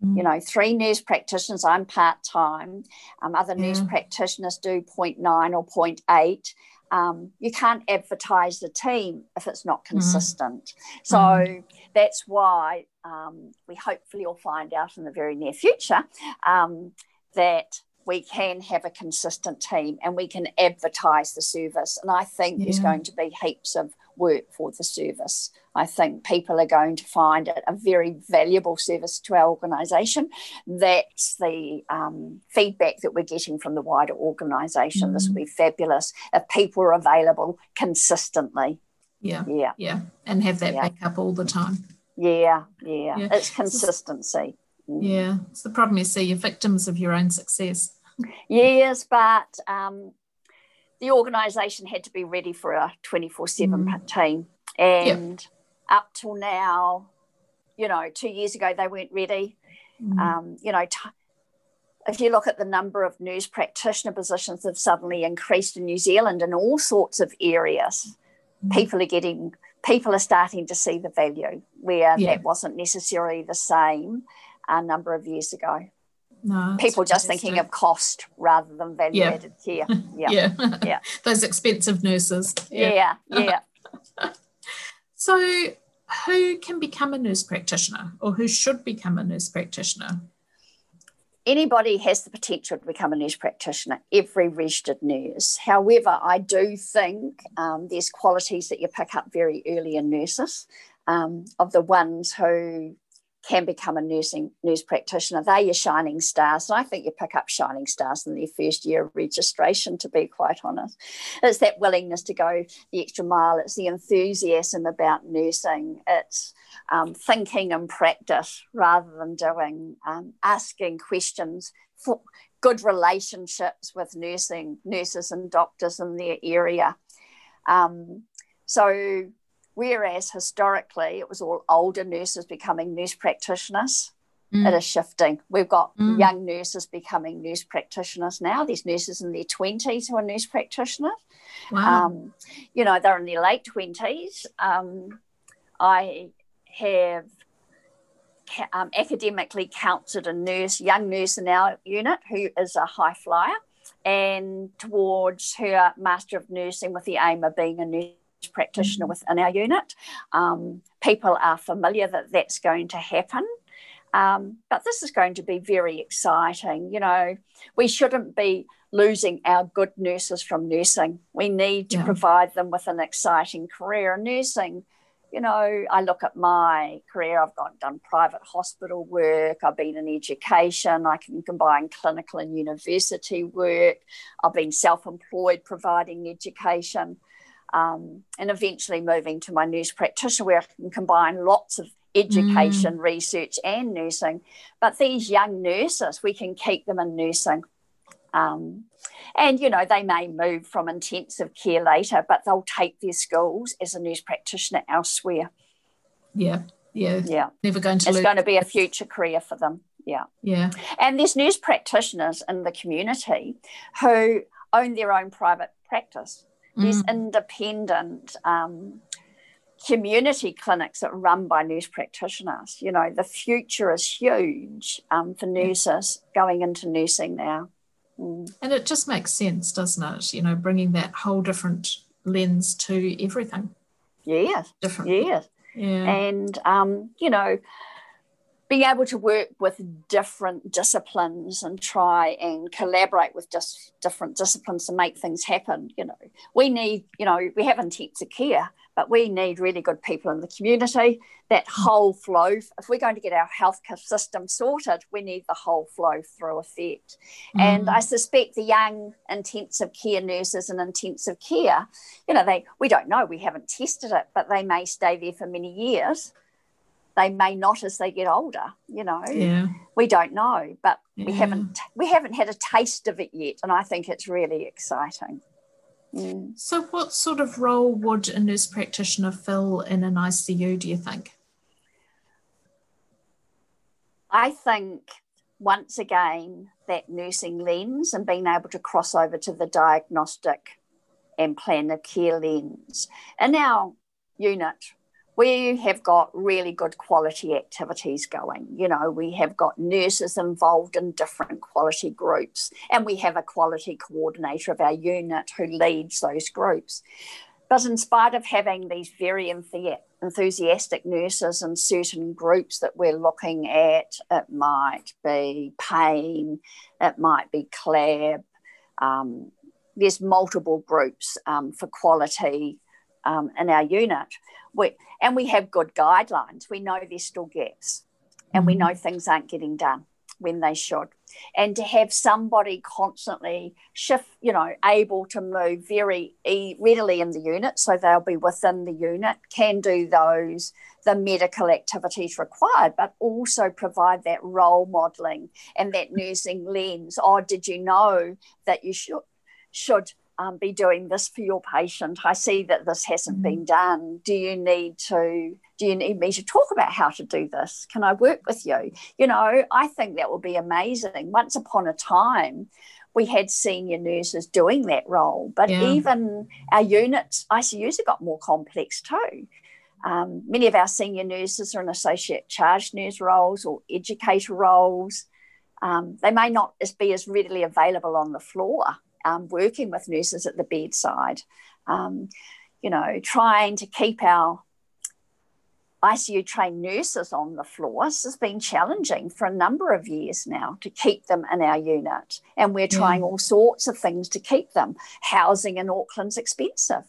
Mm. You know, three nurse practitioners, I'm part time. Um, other yeah. nurse practitioners do 0.9 or 0.8 um, you can't advertise the team if it's not mm-hmm. consistent. Mm-hmm. So mm-hmm. that's why um, we hopefully will find out in the very near future um, that we can have a consistent team and we can advertise the service. And I think yeah. there's going to be heaps of work for the service. I think people are going to find it a very valuable service to our organisation. That's the um, feedback that we're getting from the wider organisation. Mm. This will be fabulous if people are available consistently. Yeah, yeah, yeah, and have that yeah. backup all the time. Yeah, yeah, yeah. it's consistency. Mm. Yeah, it's the problem you see. You're victims of your own success. yes, but um, the organisation had to be ready for a 24 7 mm. team. And yep. Up till now, you know, two years ago, they weren't ready. Mm. Um, you know, t- if you look at the number of nurse practitioner positions have suddenly increased in New Zealand in all sorts of areas, mm. people are getting, people are starting to see the value where yeah. that wasn't necessarily the same a number of years ago. No, people just thinking of cost rather than value yeah. added care. Yeah. yeah. yeah. Those expensive nurses. Yeah. Yeah. yeah. so, who can become a nurse practitioner or who should become a nurse practitioner? Anybody has the potential to become a nurse practitioner, every registered nurse. However, I do think um, there's qualities that you pick up very early in nurses. Um, of the ones who can become a nursing nurse practitioner. They're your shining stars. And I think you pick up shining stars in their first year of registration, to be quite honest. It's that willingness to go the extra mile, it's the enthusiasm about nursing, it's um, thinking and practice rather than doing, um, asking questions. For good relationships with nursing nurses and doctors in their area. Um, so Whereas historically, it was all older nurses becoming nurse practitioners. Mm. It is shifting. We've got mm. young nurses becoming nurse practitioners now. There's nurses in their 20s who are nurse practitioners. Wow. Um, you know, they're in their late 20s. Um, I have um, academically counselled a nurse, young nurse in our unit who is a high flyer and towards her Master of Nursing with the aim of being a nurse practitioner within our unit. Um, people are familiar that that's going to happen. Um, but this is going to be very exciting. You know, we shouldn't be losing our good nurses from nursing. We need to yeah. provide them with an exciting career. And nursing, you know, I look at my career, I've gone done private hospital work, I've been in education, I can combine clinical and university work, I've been self employed providing education um, and eventually moving to my nurse practitioner where I can combine lots of education, mm. research, and nursing. But these young nurses, we can keep them in nursing. Um, and, you know, they may move from intensive care later, but they'll take their skills as a nurse practitioner elsewhere. Yeah, yeah. Yeah. Never going to It's going to be a future career for them. Yeah. Yeah. And there's nurse practitioners in the community who own their own private practice these mm. independent um, community clinics that are run by nurse practitioners. You know, the future is huge um, for nurses going into nursing now. Mm. And it just makes sense, doesn't it? You know, bringing that whole different lens to everything. Yes. Different. Yes. Yeah. And, um, you know, being able to work with different disciplines and try and collaborate with just different disciplines to make things happen you know. We need you know we have intensive care but we need really good people in the community. That whole flow if we're going to get our healthcare system sorted we need the whole flow through effect. Mm. and i suspect the young intensive care nurses and intensive care you know they we don't know we haven't tested it but they may stay there for many years they may not as they get older you know yeah. we don't know but yeah. we haven't we haven't had a taste of it yet and i think it's really exciting mm. so what sort of role would a nurse practitioner fill in an icu do you think i think once again that nursing lens and being able to cross over to the diagnostic and plan of care lens in our unit we have got really good quality activities going. You know, we have got nurses involved in different quality groups, and we have a quality coordinator of our unit who leads those groups. But in spite of having these very enthusiastic nurses in certain groups that we're looking at, it might be pain, it might be CLAB, um, there's multiple groups um, for quality um, in our unit. We, and we have good guidelines. We know there's still gaps and we mm-hmm. know things aren't getting done when they should. And to have somebody constantly shift, you know, able to move very e- readily in the unit, so they'll be within the unit, can do those, the medical activities required, but also provide that role modelling and that nursing lens. Oh, did you know that you should should um, be doing this for your patient. I see that this hasn't mm-hmm. been done. Do you need to? Do you need me to talk about how to do this? Can I work with you? You know, I think that would be amazing. Once upon a time, we had senior nurses doing that role, but yeah. even our units, ICUs have got more complex too. Um, many of our senior nurses are in associate charge nurse roles or educator roles. Um, they may not be as readily available on the floor um, working with nurses at the bedside, um, you know, trying to keep our ICU trained nurses on the floors has been challenging for a number of years now to keep them in our unit. And we're trying yeah. all sorts of things to keep them. Housing in Auckland's expensive.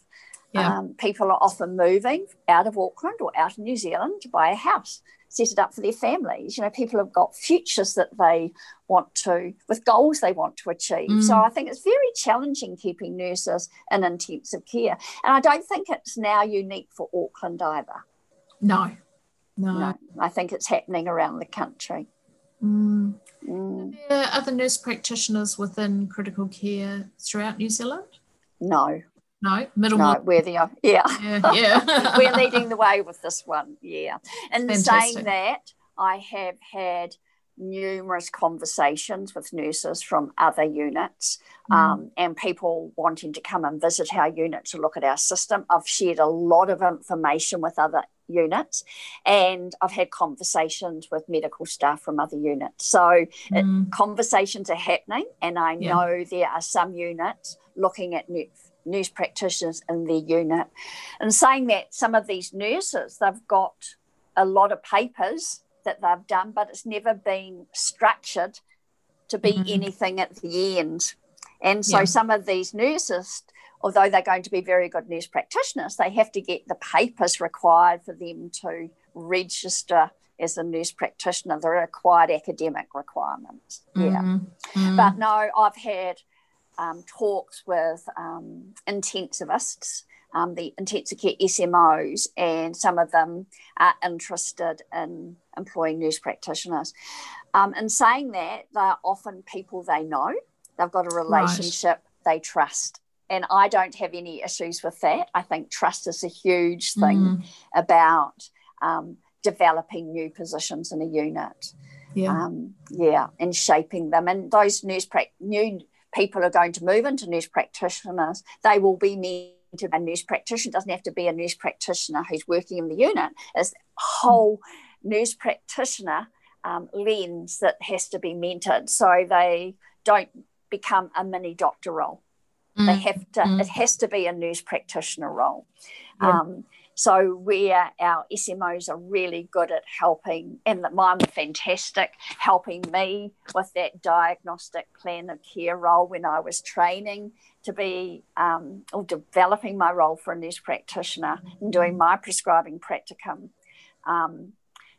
Yeah. Um, people are often moving out of Auckland or out of New Zealand to buy a house set it up for their families. You know, people have got futures that they want to, with goals they want to achieve. Mm. So I think it's very challenging keeping nurses in intensive care. And I don't think it's now unique for Auckland either. No, no. no I think it's happening around the country. Mm. Mm. Are there other nurse practitioners within critical care throughout New Zealand? No, no, middle. No, we're the yeah, yeah. yeah. we're leading the way with this one. Yeah, and Fantastic. saying that, I have had numerous conversations with nurses from other units mm. um, and people wanting to come and visit our unit to look at our system. I've shared a lot of information with other units and I've had conversations with medical staff from other units. So mm. it, conversations are happening, and I yeah. know there are some units looking at new nurse practitioners in their unit. And saying that some of these nurses, they've got a lot of papers that they've done, but it's never been structured to be mm-hmm. anything at the end. And so yeah. some of these nurses, although they're going to be very good nurse practitioners, they have to get the papers required for them to register as a nurse practitioner, the required academic requirements. Yeah. Mm-hmm. But no, I've had um, talks with um, intensivists, um, the intensive care SMOs, and some of them are interested in employing nurse practitioners. Um, in saying that, they're often people they know, they've got a relationship right. they trust. And I don't have any issues with that. I think trust is a huge thing mm. about um, developing new positions in a unit. Yeah. Um, yeah, and shaping them. And those nurse pra- new people are going to move into nurse practitioners, they will be mentored. A nurse practitioner doesn't have to be a nurse practitioner who's working in the unit. It's a whole nurse practitioner um, lens that has to be mentored so they don't become a mini doctor role. Mm. They have to, mm. it has to be a nurse practitioner role. Yeah. Um, so where our SMOs are really good at helping, and mine were fantastic, helping me with that diagnostic plan of care role when I was training to be um, or developing my role for a nurse practitioner and doing my prescribing practicum. Um,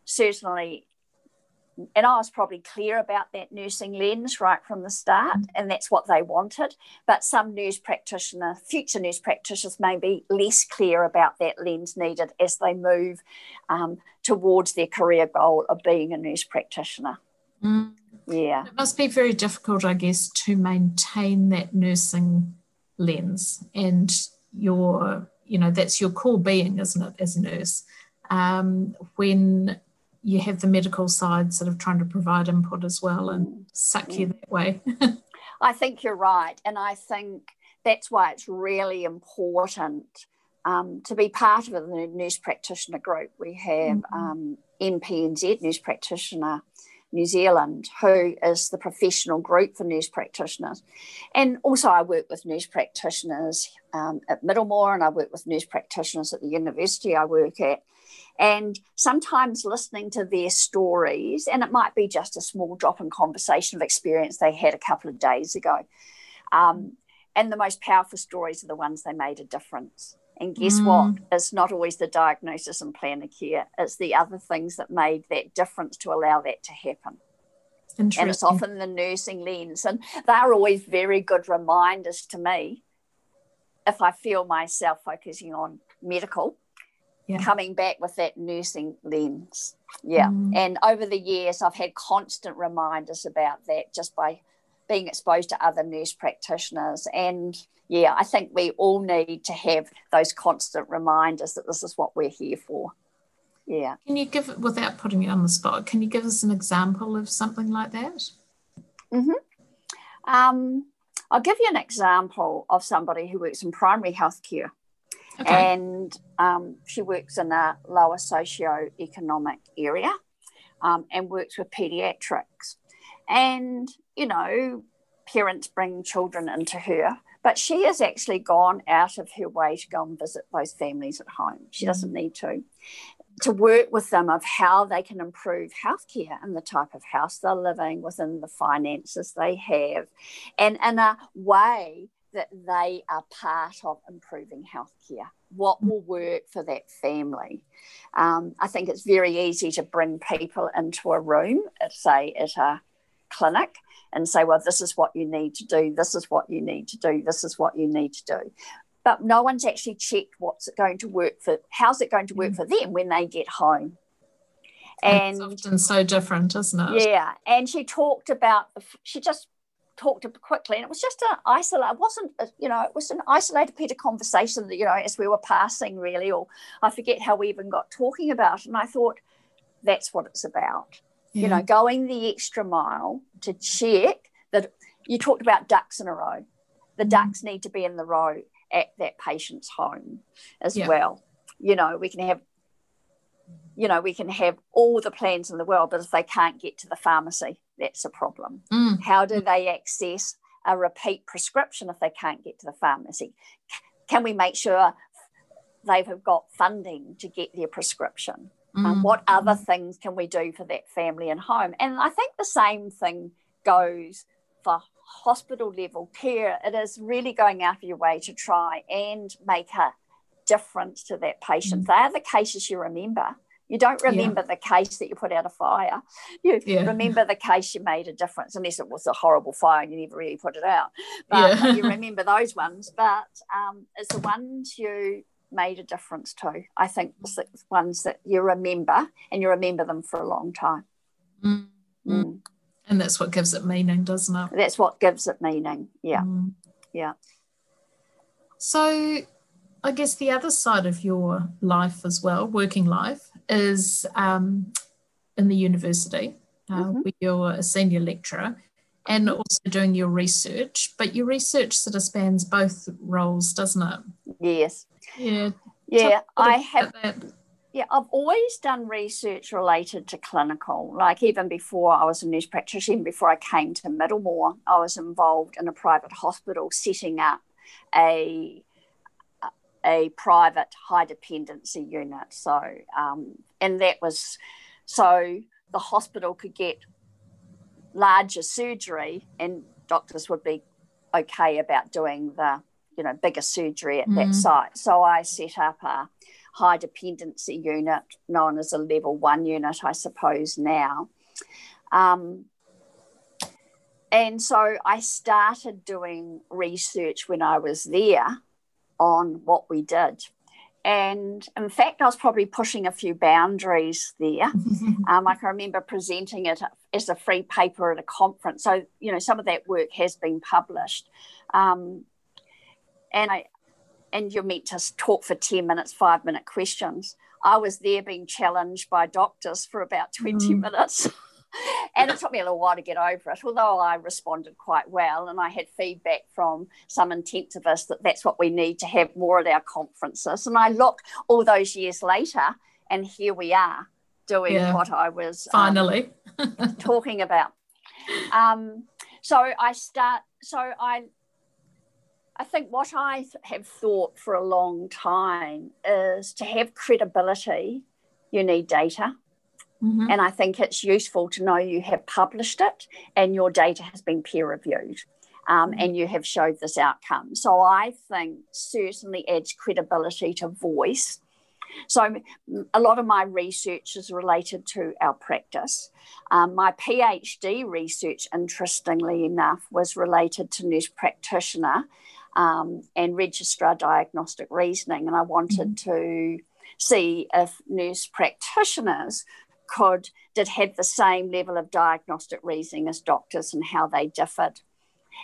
certainly and I was probably clear about that nursing lens right from the start, mm. and that's what they wanted. But some nurse practitioner, future nurse practitioners, may be less clear about that lens needed as they move um, towards their career goal of being a nurse practitioner. Mm. Yeah. It must be very difficult, I guess, to maintain that nursing lens and your, you know, that's your core being, isn't it, as a nurse? Um, when you have the medical side sort of trying to provide input as well and suck you that way. I think you're right. And I think that's why it's really important um, to be part of the nurse practitioner group. We have mm-hmm. um, NPNZ, Nurse Practitioner New Zealand, who is the professional group for nurse practitioners. And also, I work with nurse practitioners um, at Middlemore and I work with nurse practitioners at the university I work at. And sometimes listening to their stories, and it might be just a small drop in conversation of experience they had a couple of days ago. Um, and the most powerful stories are the ones they made a difference. And guess mm. what? It's not always the diagnosis and plan of care, it's the other things that made that difference to allow that to happen. And it's often the nursing lens. And they're always very good reminders to me if I feel myself focusing on medical, yeah. coming back with that nursing lens. Yeah. Mm. And over the years, I've had constant reminders about that just by being exposed to other nurse practitioners and yeah, I think we all need to have those constant reminders that this is what we're here for. Yeah. Can you give, without putting you on the spot, can you give us an example of something like that? Mm-hmm. Um, I'll give you an example of somebody who works in primary health care. Okay. And um, she works in a lower socio-economic area um, and works with pediatrics. And, you know, parents bring children into her but she has actually gone out of her way to go and visit those families at home. She mm. doesn't need to. To work with them of how they can improve healthcare and the type of house they're living within the finances they have, and in a way that they are part of improving healthcare. What will work for that family? Um, I think it's very easy to bring people into a room, say at a clinic, and say, well, this is what you need to do, this is what you need to do, this is what you need to do. But no one's actually checked what's it going to work for, how's it going to work mm. for them when they get home. And it's often so different, isn't it? Yeah. And she talked about, she just talked quickly and it was just an isolated it wasn't a, you know it was an isolated bit of conversation that you know as we were passing really or i forget how we even got talking about it and i thought that's what it's about yeah. you know, going the extra mile to check that you talked about ducks in a row. The mm-hmm. ducks need to be in the row at that patient's home as yeah. well. You know, we can have you know, we can have all the plans in the world, but if they can't get to the pharmacy, that's a problem. Mm. How do they access a repeat prescription if they can't get to the pharmacy? Can we make sure they've got funding to get their prescription? Mm. Um, what other things can we do for that family and home? And I think the same thing goes for hospital level care. It is really going out of your way to try and make a difference to that patient. Mm. They are the cases you remember. You don't remember yeah. the case that you put out a fire. You yeah. remember the case you made a difference, unless it was a horrible fire and you never really put it out. But yeah. you remember those ones. But um, it's the ones you made a difference to. I think the ones that you remember and you remember them for a long time. Mm. Mm. And that's what gives it meaning, doesn't it? That's what gives it meaning. Yeah. Mm. Yeah. So, I guess the other side of your life as well, working life, is um, in the university uh, mm-hmm. where you're a senior lecturer and also doing your research. But your research sort of spans both roles, doesn't it? Yes. Yeah. Yeah, I have. Yeah, I've always done research related to clinical. Like even before I was a nurse practitioner, even before I came to Middlemore, I was involved in a private hospital setting up a a private high dependency unit. So, um, and that was so the hospital could get larger surgery, and doctors would be okay about doing the you know bigger surgery at mm. that site. So I set up a high dependency unit known as a level one unit, I suppose now. Um, and so I started doing research when I was there on what we did. And in fact, I was probably pushing a few boundaries there. um, I can remember presenting it as a free paper at a conference. So, you know, some of that work has been published. Um, and I and you're meant to talk for 10 minutes, five minute questions. I was there being challenged by doctors for about 20 mm. minutes. and it took me a little while to get over it, although I responded quite well. And I had feedback from some intensivists that that's what we need to have more at our conferences. And I look all those years later, and here we are doing yeah. what I was um, finally um, talking about. Um, so I start, so I I think what I have thought for a long time is to have credibility, you need data. Mm-hmm. And I think it's useful to know you have published it and your data has been peer reviewed um, mm-hmm. and you have showed this outcome. So I think certainly adds credibility to voice. So a lot of my research is related to our practice. Um, my PhD research, interestingly enough, was related to nurse practitioner um, and registrar diagnostic reasoning. And I wanted mm-hmm. to see if nurse practitioners could did have the same level of diagnostic reasoning as doctors and how they differed.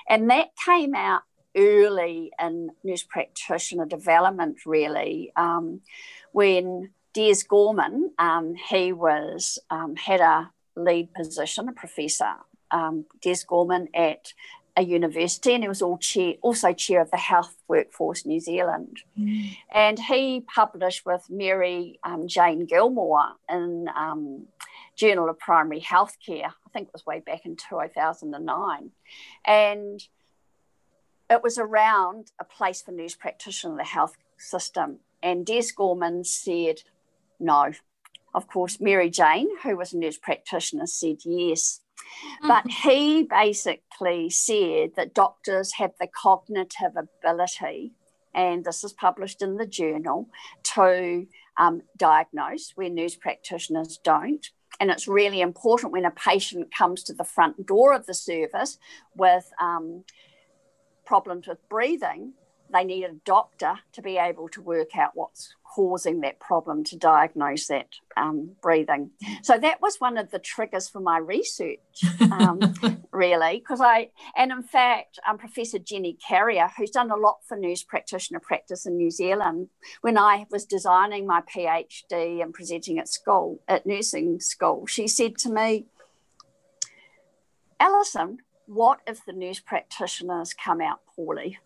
And that came out early in nurse practitioner development, really, um, when Des Gorman, um, he was um, had a lead position, a professor, um, Des Gorman at a university, and he was all chair, also chair of the Health Workforce New Zealand. Mm. And he published with Mary um, Jane Gilmore in um, Journal of Primary Healthcare. I think it was way back in 2009, and it was around a place for nurse practitioner in the health system. And Des Gorman said no. Of course, Mary Jane, who was a nurse practitioner, said yes. But mm-hmm. he basically said that doctors have the cognitive ability, and this is published in the journal, to um, diagnose where nurse practitioners don't. And it's really important when a patient comes to the front door of the service with um, problems with breathing, they need a doctor to be able to work out what's causing that problem to diagnose that um, breathing. So that was one of the triggers for my research, um, really, because I, and in fact, um, Professor Jenny Carryer, who's done a lot for nurse practitioner practice in New Zealand, when I was designing my PhD and presenting at school, at nursing school, she said to me, Alison, what if the nurse practitioners come out poorly?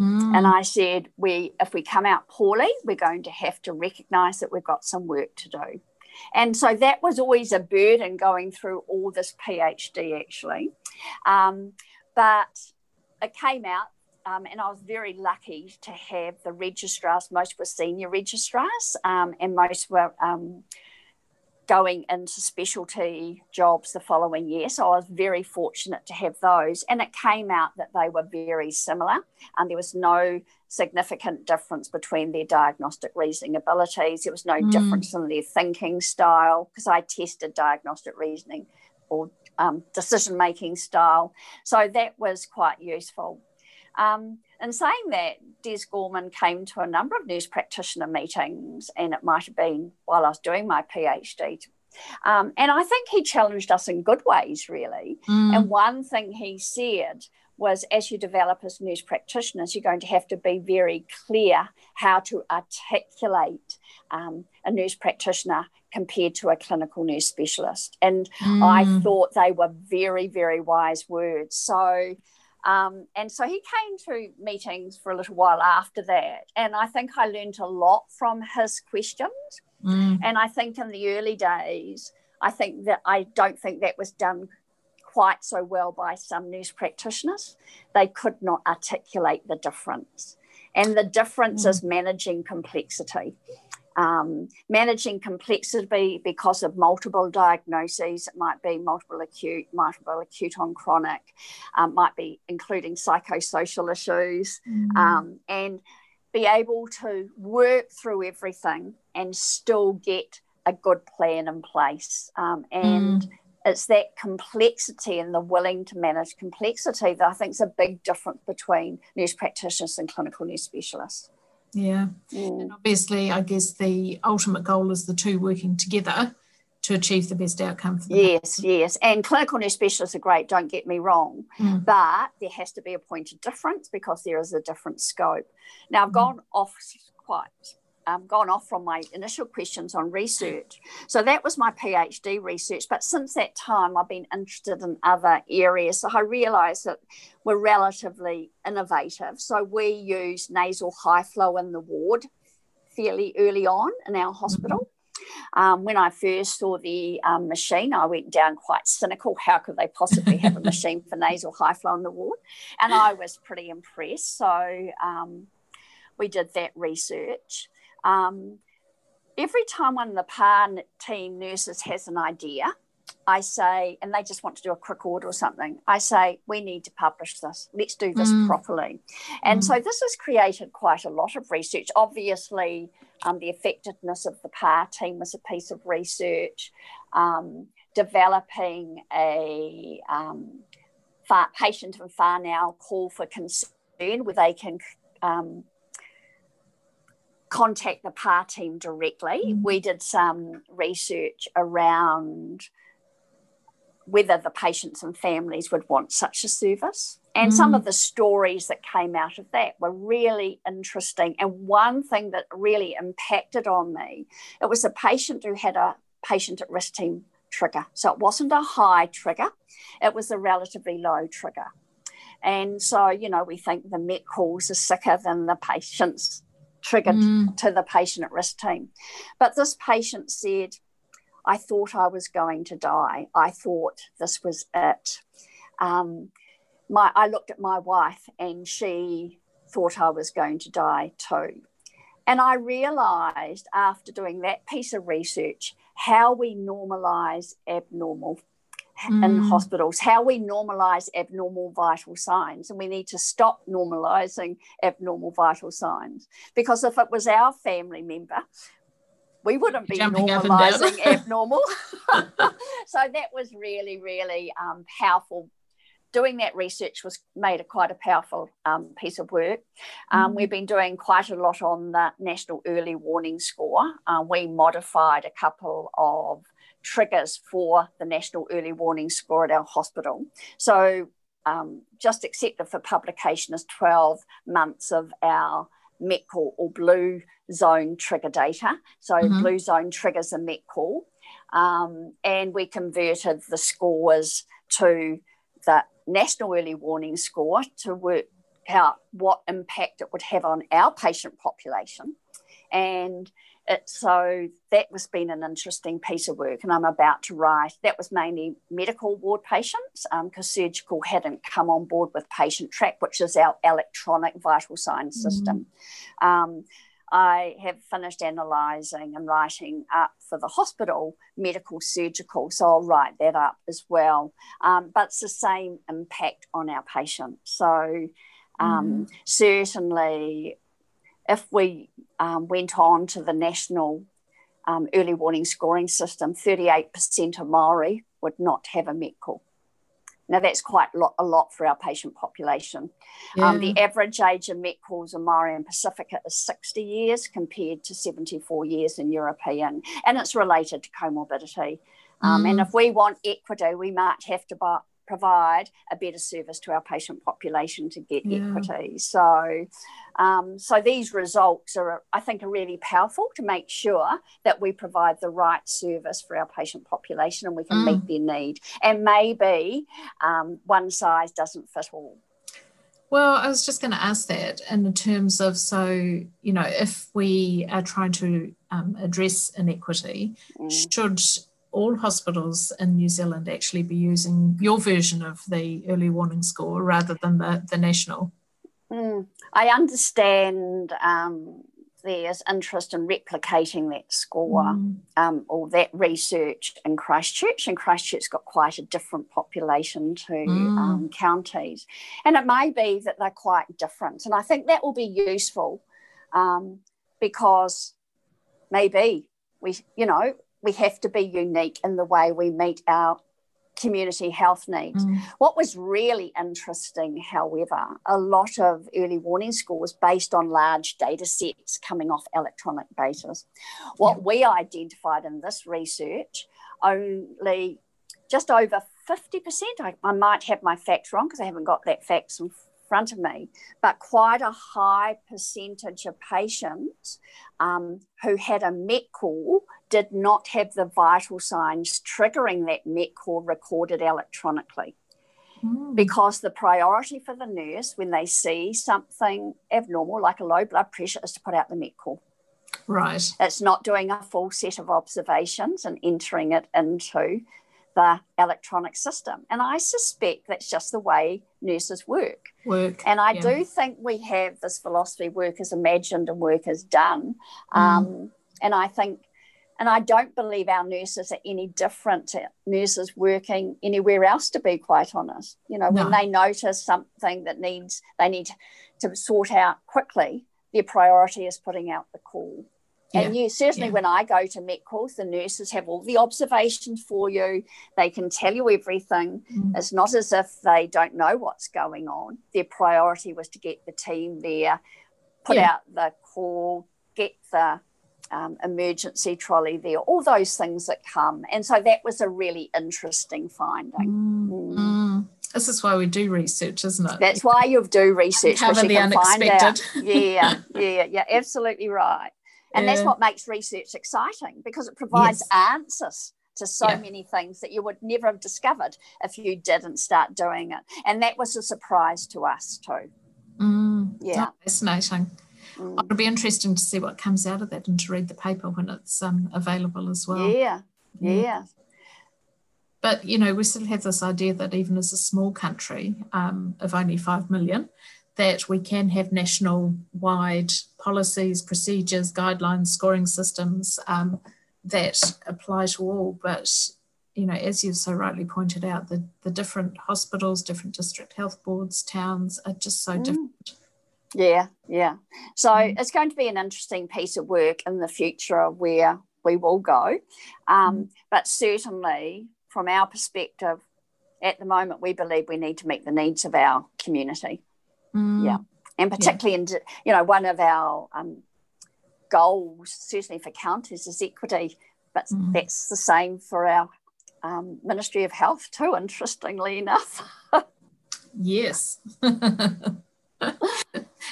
Mm. And I said, we if we come out poorly, we're going to have to recognize that we've got some work to do. And so that was always a burden going through all this PhD actually. Um, but it came out um, and I was very lucky to have the registrars, most were senior registrars, um, and most were um, going into specialty jobs the following year. So I was very fortunate to have those. And it came out that they were very similar and there was no significant difference between their diagnostic reasoning abilities. There was no mm. difference in their thinking style because I tested diagnostic reasoning or um, decision making style. So that was quite useful. Um, in saying that, Des Gorman came to a number of nurse practitioner meetings, and it might have been while I was doing my PhD. Um, and I think he challenged us in good ways, really. Mm. And one thing he said was as you develop as nurse practitioners, you're going to have to be very clear how to articulate um, a nurse practitioner compared to a clinical nurse specialist. And mm. I thought they were very, very wise words. So um, and so he came to meetings for a little while after that. And I think I learned a lot from his questions. Mm. And I think in the early days, I think that I don't think that was done quite so well by some nurse practitioners. They could not articulate the difference. And the difference mm. is managing complexity um, managing complexity because of multiple diagnoses. It might be multiple acute, multiple acute on chronic, um, might be including psychosocial issues, mm. um, and be able to work through everything and still get a good plan in place. Um, and mm. it's that complexity and the willing to manage complexity that I think is a big difference between nurse practitioners and clinical nurse specialists. Yeah. Mm. And obviously, I guess the ultimate goal is the two working together to achieve the best outcome for them. Yes, yes. And clinical nurse specialists are great, don't get me wrong, mm. but there has to be a point of difference because there is a different scope. Now, I've mm. gone off quite um, gone off from my initial questions on research. So that was my PhD research. But since that time, I've been interested in other areas. So I realised that we're relatively innovative. So we use nasal high flow in the ward fairly early on in our hospital. Mm-hmm. Um, when I first saw the um, machine, I went down quite cynical. How could they possibly have a machine for nasal high flow in the ward? And I was pretty impressed. So um, we did that research. Um, every time one of the PAR team nurses has an idea, I say, and they just want to do a quick order or something, I say, we need to publish this. Let's do this mm. properly. And mm. so this has created quite a lot of research. Obviously, um, the effectiveness of the PAR team was a piece of research. Um, developing a um, far, patient and far now call for concern where they can um, contact the PAR team directly. Mm. We did some research around whether the patients and families would want such a service. And mm. some of the stories that came out of that were really interesting. And one thing that really impacted on me, it was a patient who had a patient at risk team trigger. So it wasn't a high trigger, it was a relatively low trigger. And so, you know, we think the MET calls are sicker than the patients triggered mm. to the patient at risk team. But this patient said, I thought I was going to die. I thought this was it. Um, my, I looked at my wife and she thought I was going to die too. And I realized after doing that piece of research how we normalize abnormal mm. in hospitals, how we normalize abnormal vital signs. And we need to stop normalizing abnormal vital signs. Because if it was our family member, we wouldn't be normalizing abnormal. so that was really, really um, powerful. Doing that research was made a quite a powerful um, piece of work. Um, mm. We've been doing quite a lot on the National Early Warning Score. Uh, we modified a couple of triggers for the National Early Warning Score at our hospital. So, um, just accepted for publication is 12 months of our MET call or blue zone trigger data. So, mm-hmm. blue zone triggers a MET call. Um, and we converted the scores to the National Early Warning Score to work out what impact it would have on our patient population. And it, so that was been an interesting piece of work, and I'm about to write. That was mainly medical ward patients because um, surgical hadn't come on board with Patientrack, which is our electronic vital signs mm-hmm. system. Um, I have finished analysing and writing up for the hospital medical surgical, so I'll write that up as well. Um, but it's the same impact on our patients. So um, mm. certainly if we um, went on to the national um, early warning scoring system, 38% of Maori would not have a MET call. Now, that's quite a lot, a lot for our patient population. Yeah. Um, the average age of MET calls in Maori and Pasifika is 60 years compared to 74 years in European, and it's related to comorbidity. Um, mm. And if we want equity, we might have to buy, provide a better service to our patient population to get yeah. equity. So, um, so these results are, I think, are really powerful to make sure that we provide the right service for our patient population and we can mm. meet their need. And maybe um, one size doesn't fit all. Well, I was just going to ask that in terms of so, you know, if we are trying to um, address inequity, mm. should all hospitals in New Zealand actually be using your version of the early warning score rather than the, the national? Mm, I understand um, there's interest in replicating that score mm. um, or that research in Christchurch, and Christchurch's got quite a different population to mm. um, counties. And it may be that they're quite different. And I think that will be useful um, because maybe we, you know, we have to be unique in the way we meet our community health needs. Mm. What was really interesting, however, a lot of early warning scores based on large data sets coming off electronic basis. What yeah. we identified in this research, only just over 50%, I, I might have my facts wrong because I haven't got that facts in front of me, but quite a high percentage of patients um, who had a MET call did not have the vital signs triggering that MET call recorded electronically. Mm. Because the priority for the nurse when they see something abnormal, like a low blood pressure, is to put out the MET call. Right. It's not doing a full set of observations and entering it into the electronic system. And I suspect that's just the way nurses work. Work. And I yeah. do think we have this philosophy work is imagined and work is done. Mm. Um, and I think, and I don't believe our nurses are any different to nurses working anywhere else, to be quite honest. You know, no. when they notice something that needs, they need to sort out quickly, their priority is putting out the call. Yeah. And you certainly, yeah. when I go to Met calls, the nurses have all the observations for you. They can tell you everything. Mm. It's not as if they don't know what's going on. Their priority was to get the team there, put yeah. out the call, get the um, emergency trolley there, all those things that come. And so that was a really interesting finding. Mm. Mm. mm. This is why we do research, isn't it? That's why you do research. Cover the unexpected. yeah, yeah, yeah, absolutely right. And yeah. that's what makes research exciting because it provides yes. answers to so yeah. many things that you would never have discovered if you didn't start doing it. And that was a surprise to us too. Mm, yeah. Fascinating. Mm. It'll be interesting to see what comes out of that and to read the paper when it's um, available as well. Yeah, mm. yeah. But, you know, we still have this idea that even as a small country um, of only 5 million, that we can have national wide policies, procedures, guidelines, scoring systems um, that apply to all. But, you know, as you've so rightly pointed out, the, the different hospitals, different district health boards, towns are just so mm. different. Yeah, yeah. So mm. it's going to be an interesting piece of work in the future of where we will go. Um, mm. But certainly, from our perspective, at the moment, we believe we need to meet the needs of our community. Mm. Yeah. And particularly yeah. in, you know, one of our um, goals, certainly for counties, is equity, but mm. that's the same for our um, Ministry of Health too, interestingly enough. yes.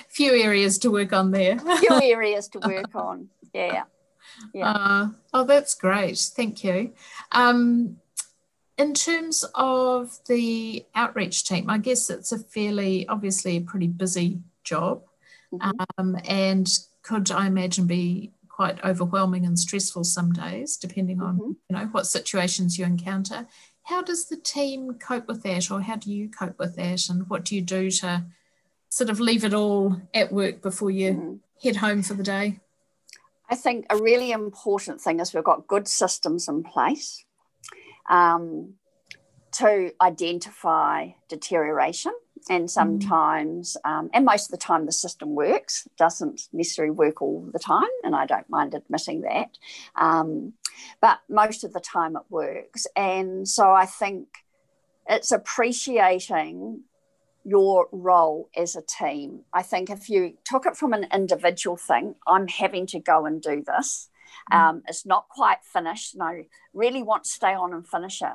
Few areas to work on there. Few areas to work on. Yeah. Yeah. Uh, oh, that's great. Thank you. Um, in terms of the outreach team, I guess it's a fairly, obviously, a pretty busy job, mm-hmm. um, and could I imagine be quite overwhelming and stressful some days, depending on mm-hmm. you know what situations you encounter. How does the team cope with that, or how do you cope with that, and what do you do to sort of leave it all at work before you mm-hmm. head home for the day? I think a really important thing is we've got good systems in place um, to identify deterioration. And mm. sometimes, um, and most of the time, the system works, doesn't necessarily work all the time, and I don't mind admitting that. Um, but most of the time, it works. And so I think it's appreciating your role as a team. I think if you took it from an individual thing, I'm having to go and do this. Um, it's not quite finished, and I really want to stay on and finish it.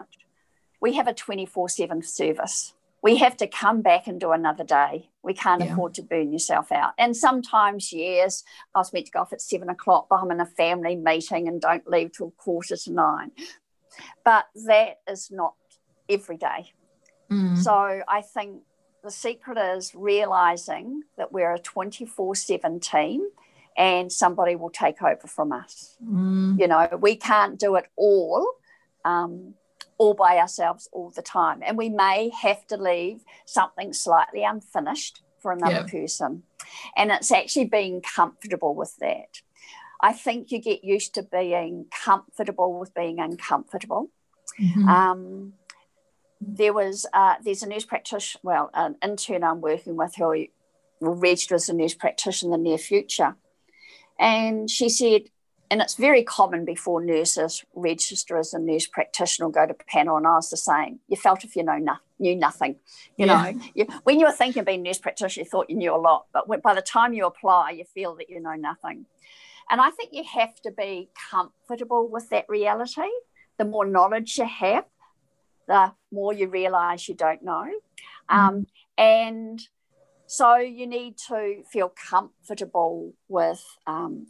We have a 24 7 service. We have to come back and do another day. We can't yeah. afford to burn yourself out. And sometimes, yes, I was meant to go off at seven o'clock, but I'm in a family meeting and don't leave till quarter to nine. But that is not every day. Mm. So I think the secret is realizing that we're a 24 7 team and somebody will take over from us. Mm. You know, we can't do it all. Um, all by ourselves all the time. And we may have to leave something slightly unfinished for another yeah. person. And it's actually being comfortable with that. I think you get used to being comfortable with being uncomfortable. Mm-hmm. Um, there was uh, there's a nurse practitioner, well, an intern I'm working with who will register as a nurse practitioner in the near future. And she said, and it's very common before nurses register as a nurse practitioner go to panel, and I was the same. You felt if you know no, knew nothing. You yeah. know, you, when you were thinking of being a nurse practitioner, you thought you knew a lot, but when, by the time you apply, you feel that you know nothing. And I think you have to be comfortable with that reality. The more knowledge you have, the more you realize you don't know. Mm. Um, and So you need to feel comfortable with um,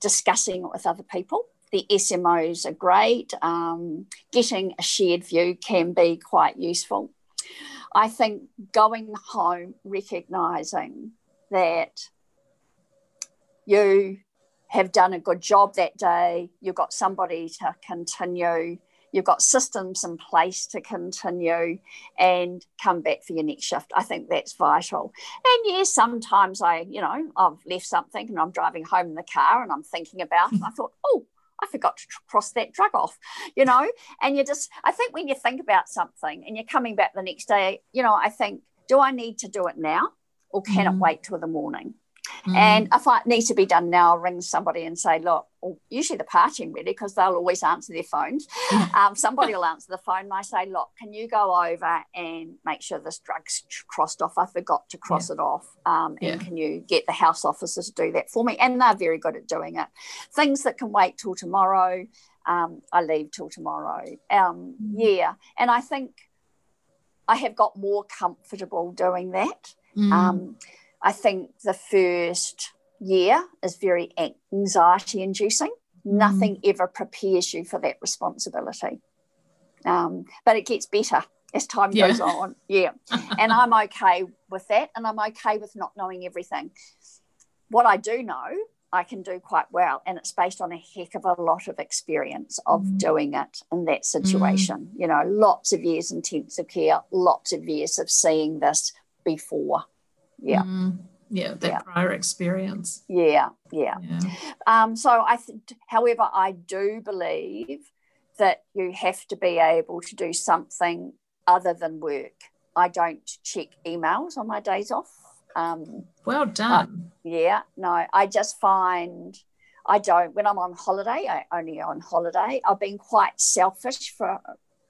discussing it with other people. The SMOs are great. Um, getting a shared view can be quite useful. I think going home, recognizing that you have done a good job that day, you've got somebody to continue, you've got systems in place to continue and come back for your next shift. I think that's vital. And yes, sometimes I, you know, I've left something and I'm driving home in the car and I'm thinking about it. I thought, oh, I forgot to cross that drug off, you know? And you just, I think when you think about something and you're coming back the next day, you know, I think, do I need to do it now or can mm. it wait till the morning? Mm. And if it needs to be done now, I'll ring somebody and say, look, usually the partying really, because they'll always answer their phones. um, somebody will answer the phone and I say, look, can you go over and make sure this drug's crossed off? I forgot to cross yeah. it off. Um, and can you get the house officer to do that for me? And they're very good at doing it. Things that can wait till tomorrow, um, I leave till tomorrow. Um, mm. Yeah. And I think I have got more comfortable doing that. Mm. I think the first year is very anxiety inducing. Mm. Nothing ever prepares you for that responsibility. Um, but it gets better as time yeah. goes on. Yeah. and I'm okay with that. And I'm okay with not knowing everything. What I do know, I can do quite well. And it's based on a heck of a lot of experience of mm. doing it in that situation. Mm. You know, lots of years in intensive care, lots of years of seeing this before yeah. Mm, yeah that yeah. prior experience. Yeah yeah, yeah. Um, so i th- however i do believe that you have to be able to do something other than work. I don't check emails on my days off. Um, well done. Yeah no i just find i don't when i'm on holiday i only on holiday i've been quite selfish for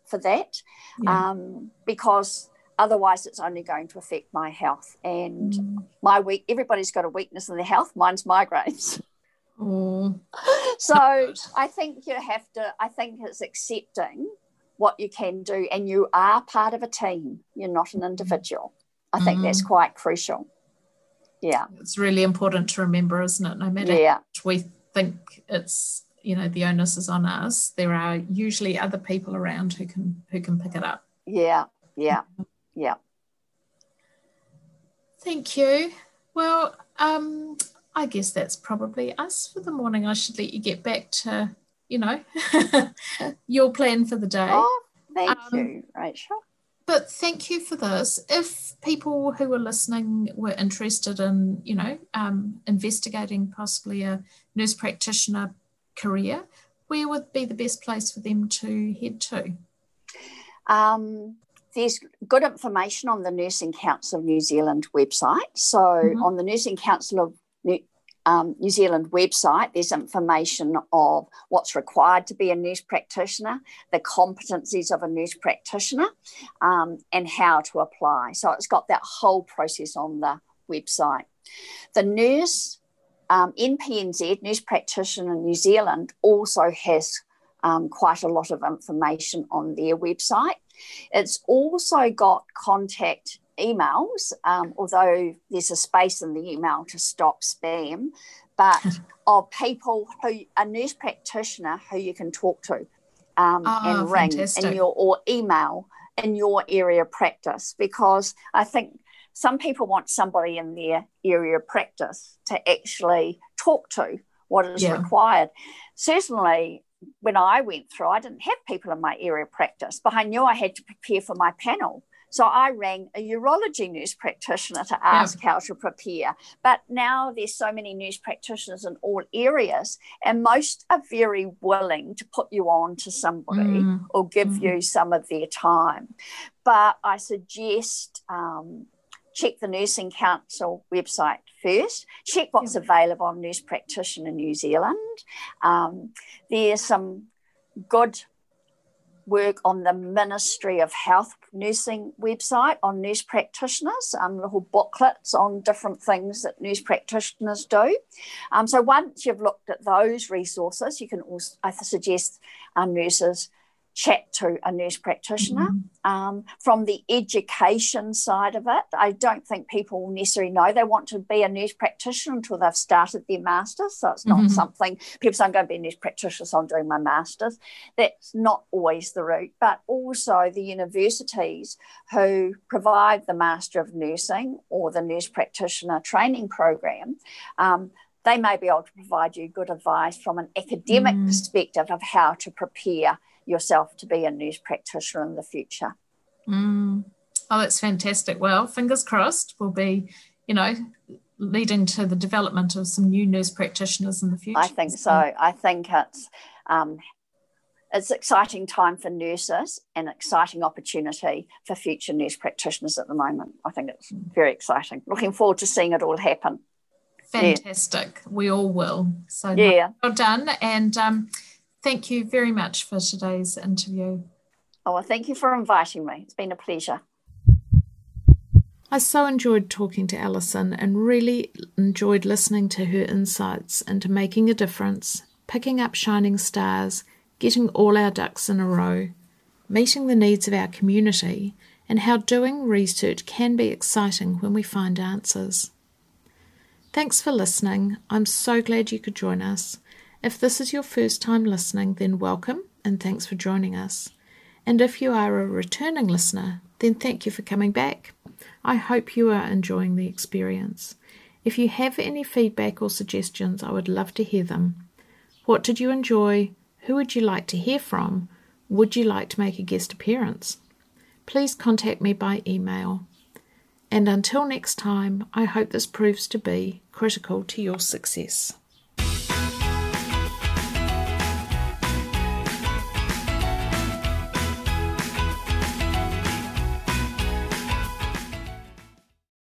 for that. Yeah. um, because otherwise it's only going to affect my health and mm. my week everybody's got a weakness in their health. Mine's migraines. Mm. so i think you have to i think it's accepting what you can do and you are part of a team. You're not an individual. I think mm. that's quite crucial. Yeah. It's really important to remember isn't it? No matter yeah. we think it's you know the onus is on us there are usually other people around who can who can pick it up. Yeah. Yeah yeah. Thank you. Well, um, I guess that's probably us for the morning. I should let you get back to, you know, your plan for the day. Oh, thank um, you, Rachel. But thank you for this. If people who are listening were interested in, you know, um, investigating possibly a nurse practitioner career, where would be the best place for them to head to? Um, there's good information on the Nursing Council of New Zealand website. So, mm-hmm. on the Nursing Council of New, um, New Zealand website, there's information of what's required to be a nurse practitioner, the competencies of a nurse practitioner, um, and how to apply. So, it's got that whole process on the website. The nurse um, NPNZ, Nurse Practitioner in New Zealand, also has um, quite a lot of information on their website. It's also got contact emails, um, although there's a space in the email to stop spam, but of people who a nurse practitioner who you can talk to um, oh, and ring fantastic. in your or email in your area of practice because I think some people want somebody in their area of practice to actually talk to what is yeah. required. Certainly, when I went through, I didn't have people in my area of practice, but I knew I had to prepare for my panel. So I rang a urology nurse practitioner to ask yeah. how to prepare. But now there's so many nurse practitioners in all areas, and most are very willing to put you on to somebody mm. or give mm. you some of their time. But I suggest um, check the Nursing Council website first, check what's available on Nurse Practitioner New Zealand. Um, there's some good work on the Ministry of Health nursing website on nurse practitioners, um, little booklets on different things that nurse practitioners do. Um, so once you've looked at those resources, you can also, I suggest um, nurses chat to a nurse practitioner. Mm-hmm. Um, from the education side of it, I don't think people necessarily know they want to be a nurse practitioner until they've started their master's. So it's not mm-hmm. something people say, I'm going to be a nurse practitioner, so I'm doing my master's. That's not always the route, but also the universities who provide the Master of Nursing or the nurse practitioner training program. Um, they may be able to provide you good advice from an academic mm. perspective of how to prepare yourself to be a nurse practitioner in the future. Mm. Oh, that's fantastic. Well, fingers crossed, we'll be, you know, leading to the development of some new nurse practitioners in the future. I think so. I think it's um, it's exciting time for nurses and exciting opportunity for future nurse practitioners at the moment. I think it's very exciting. Looking forward to seeing it all happen. Fantastic. Yeah. We all will. So yeah. well done. And um, thank you very much for today's interview. Oh, well, thank you for inviting me. It's been a pleasure. I so enjoyed talking to Alison and really enjoyed listening to her insights into making a difference, picking up shining stars, getting all our ducks in a row, meeting the needs of our community, and how doing research can be exciting when we find answers. Thanks for listening. I'm so glad you could join us. If this is your first time listening, then welcome and thanks for joining us. And if you are a returning listener, then thank you for coming back. I hope you are enjoying the experience. If you have any feedback or suggestions, I would love to hear them. What did you enjoy? Who would you like to hear from? Would you like to make a guest appearance? Please contact me by email. And until next time, I hope this proves to be critical to your success.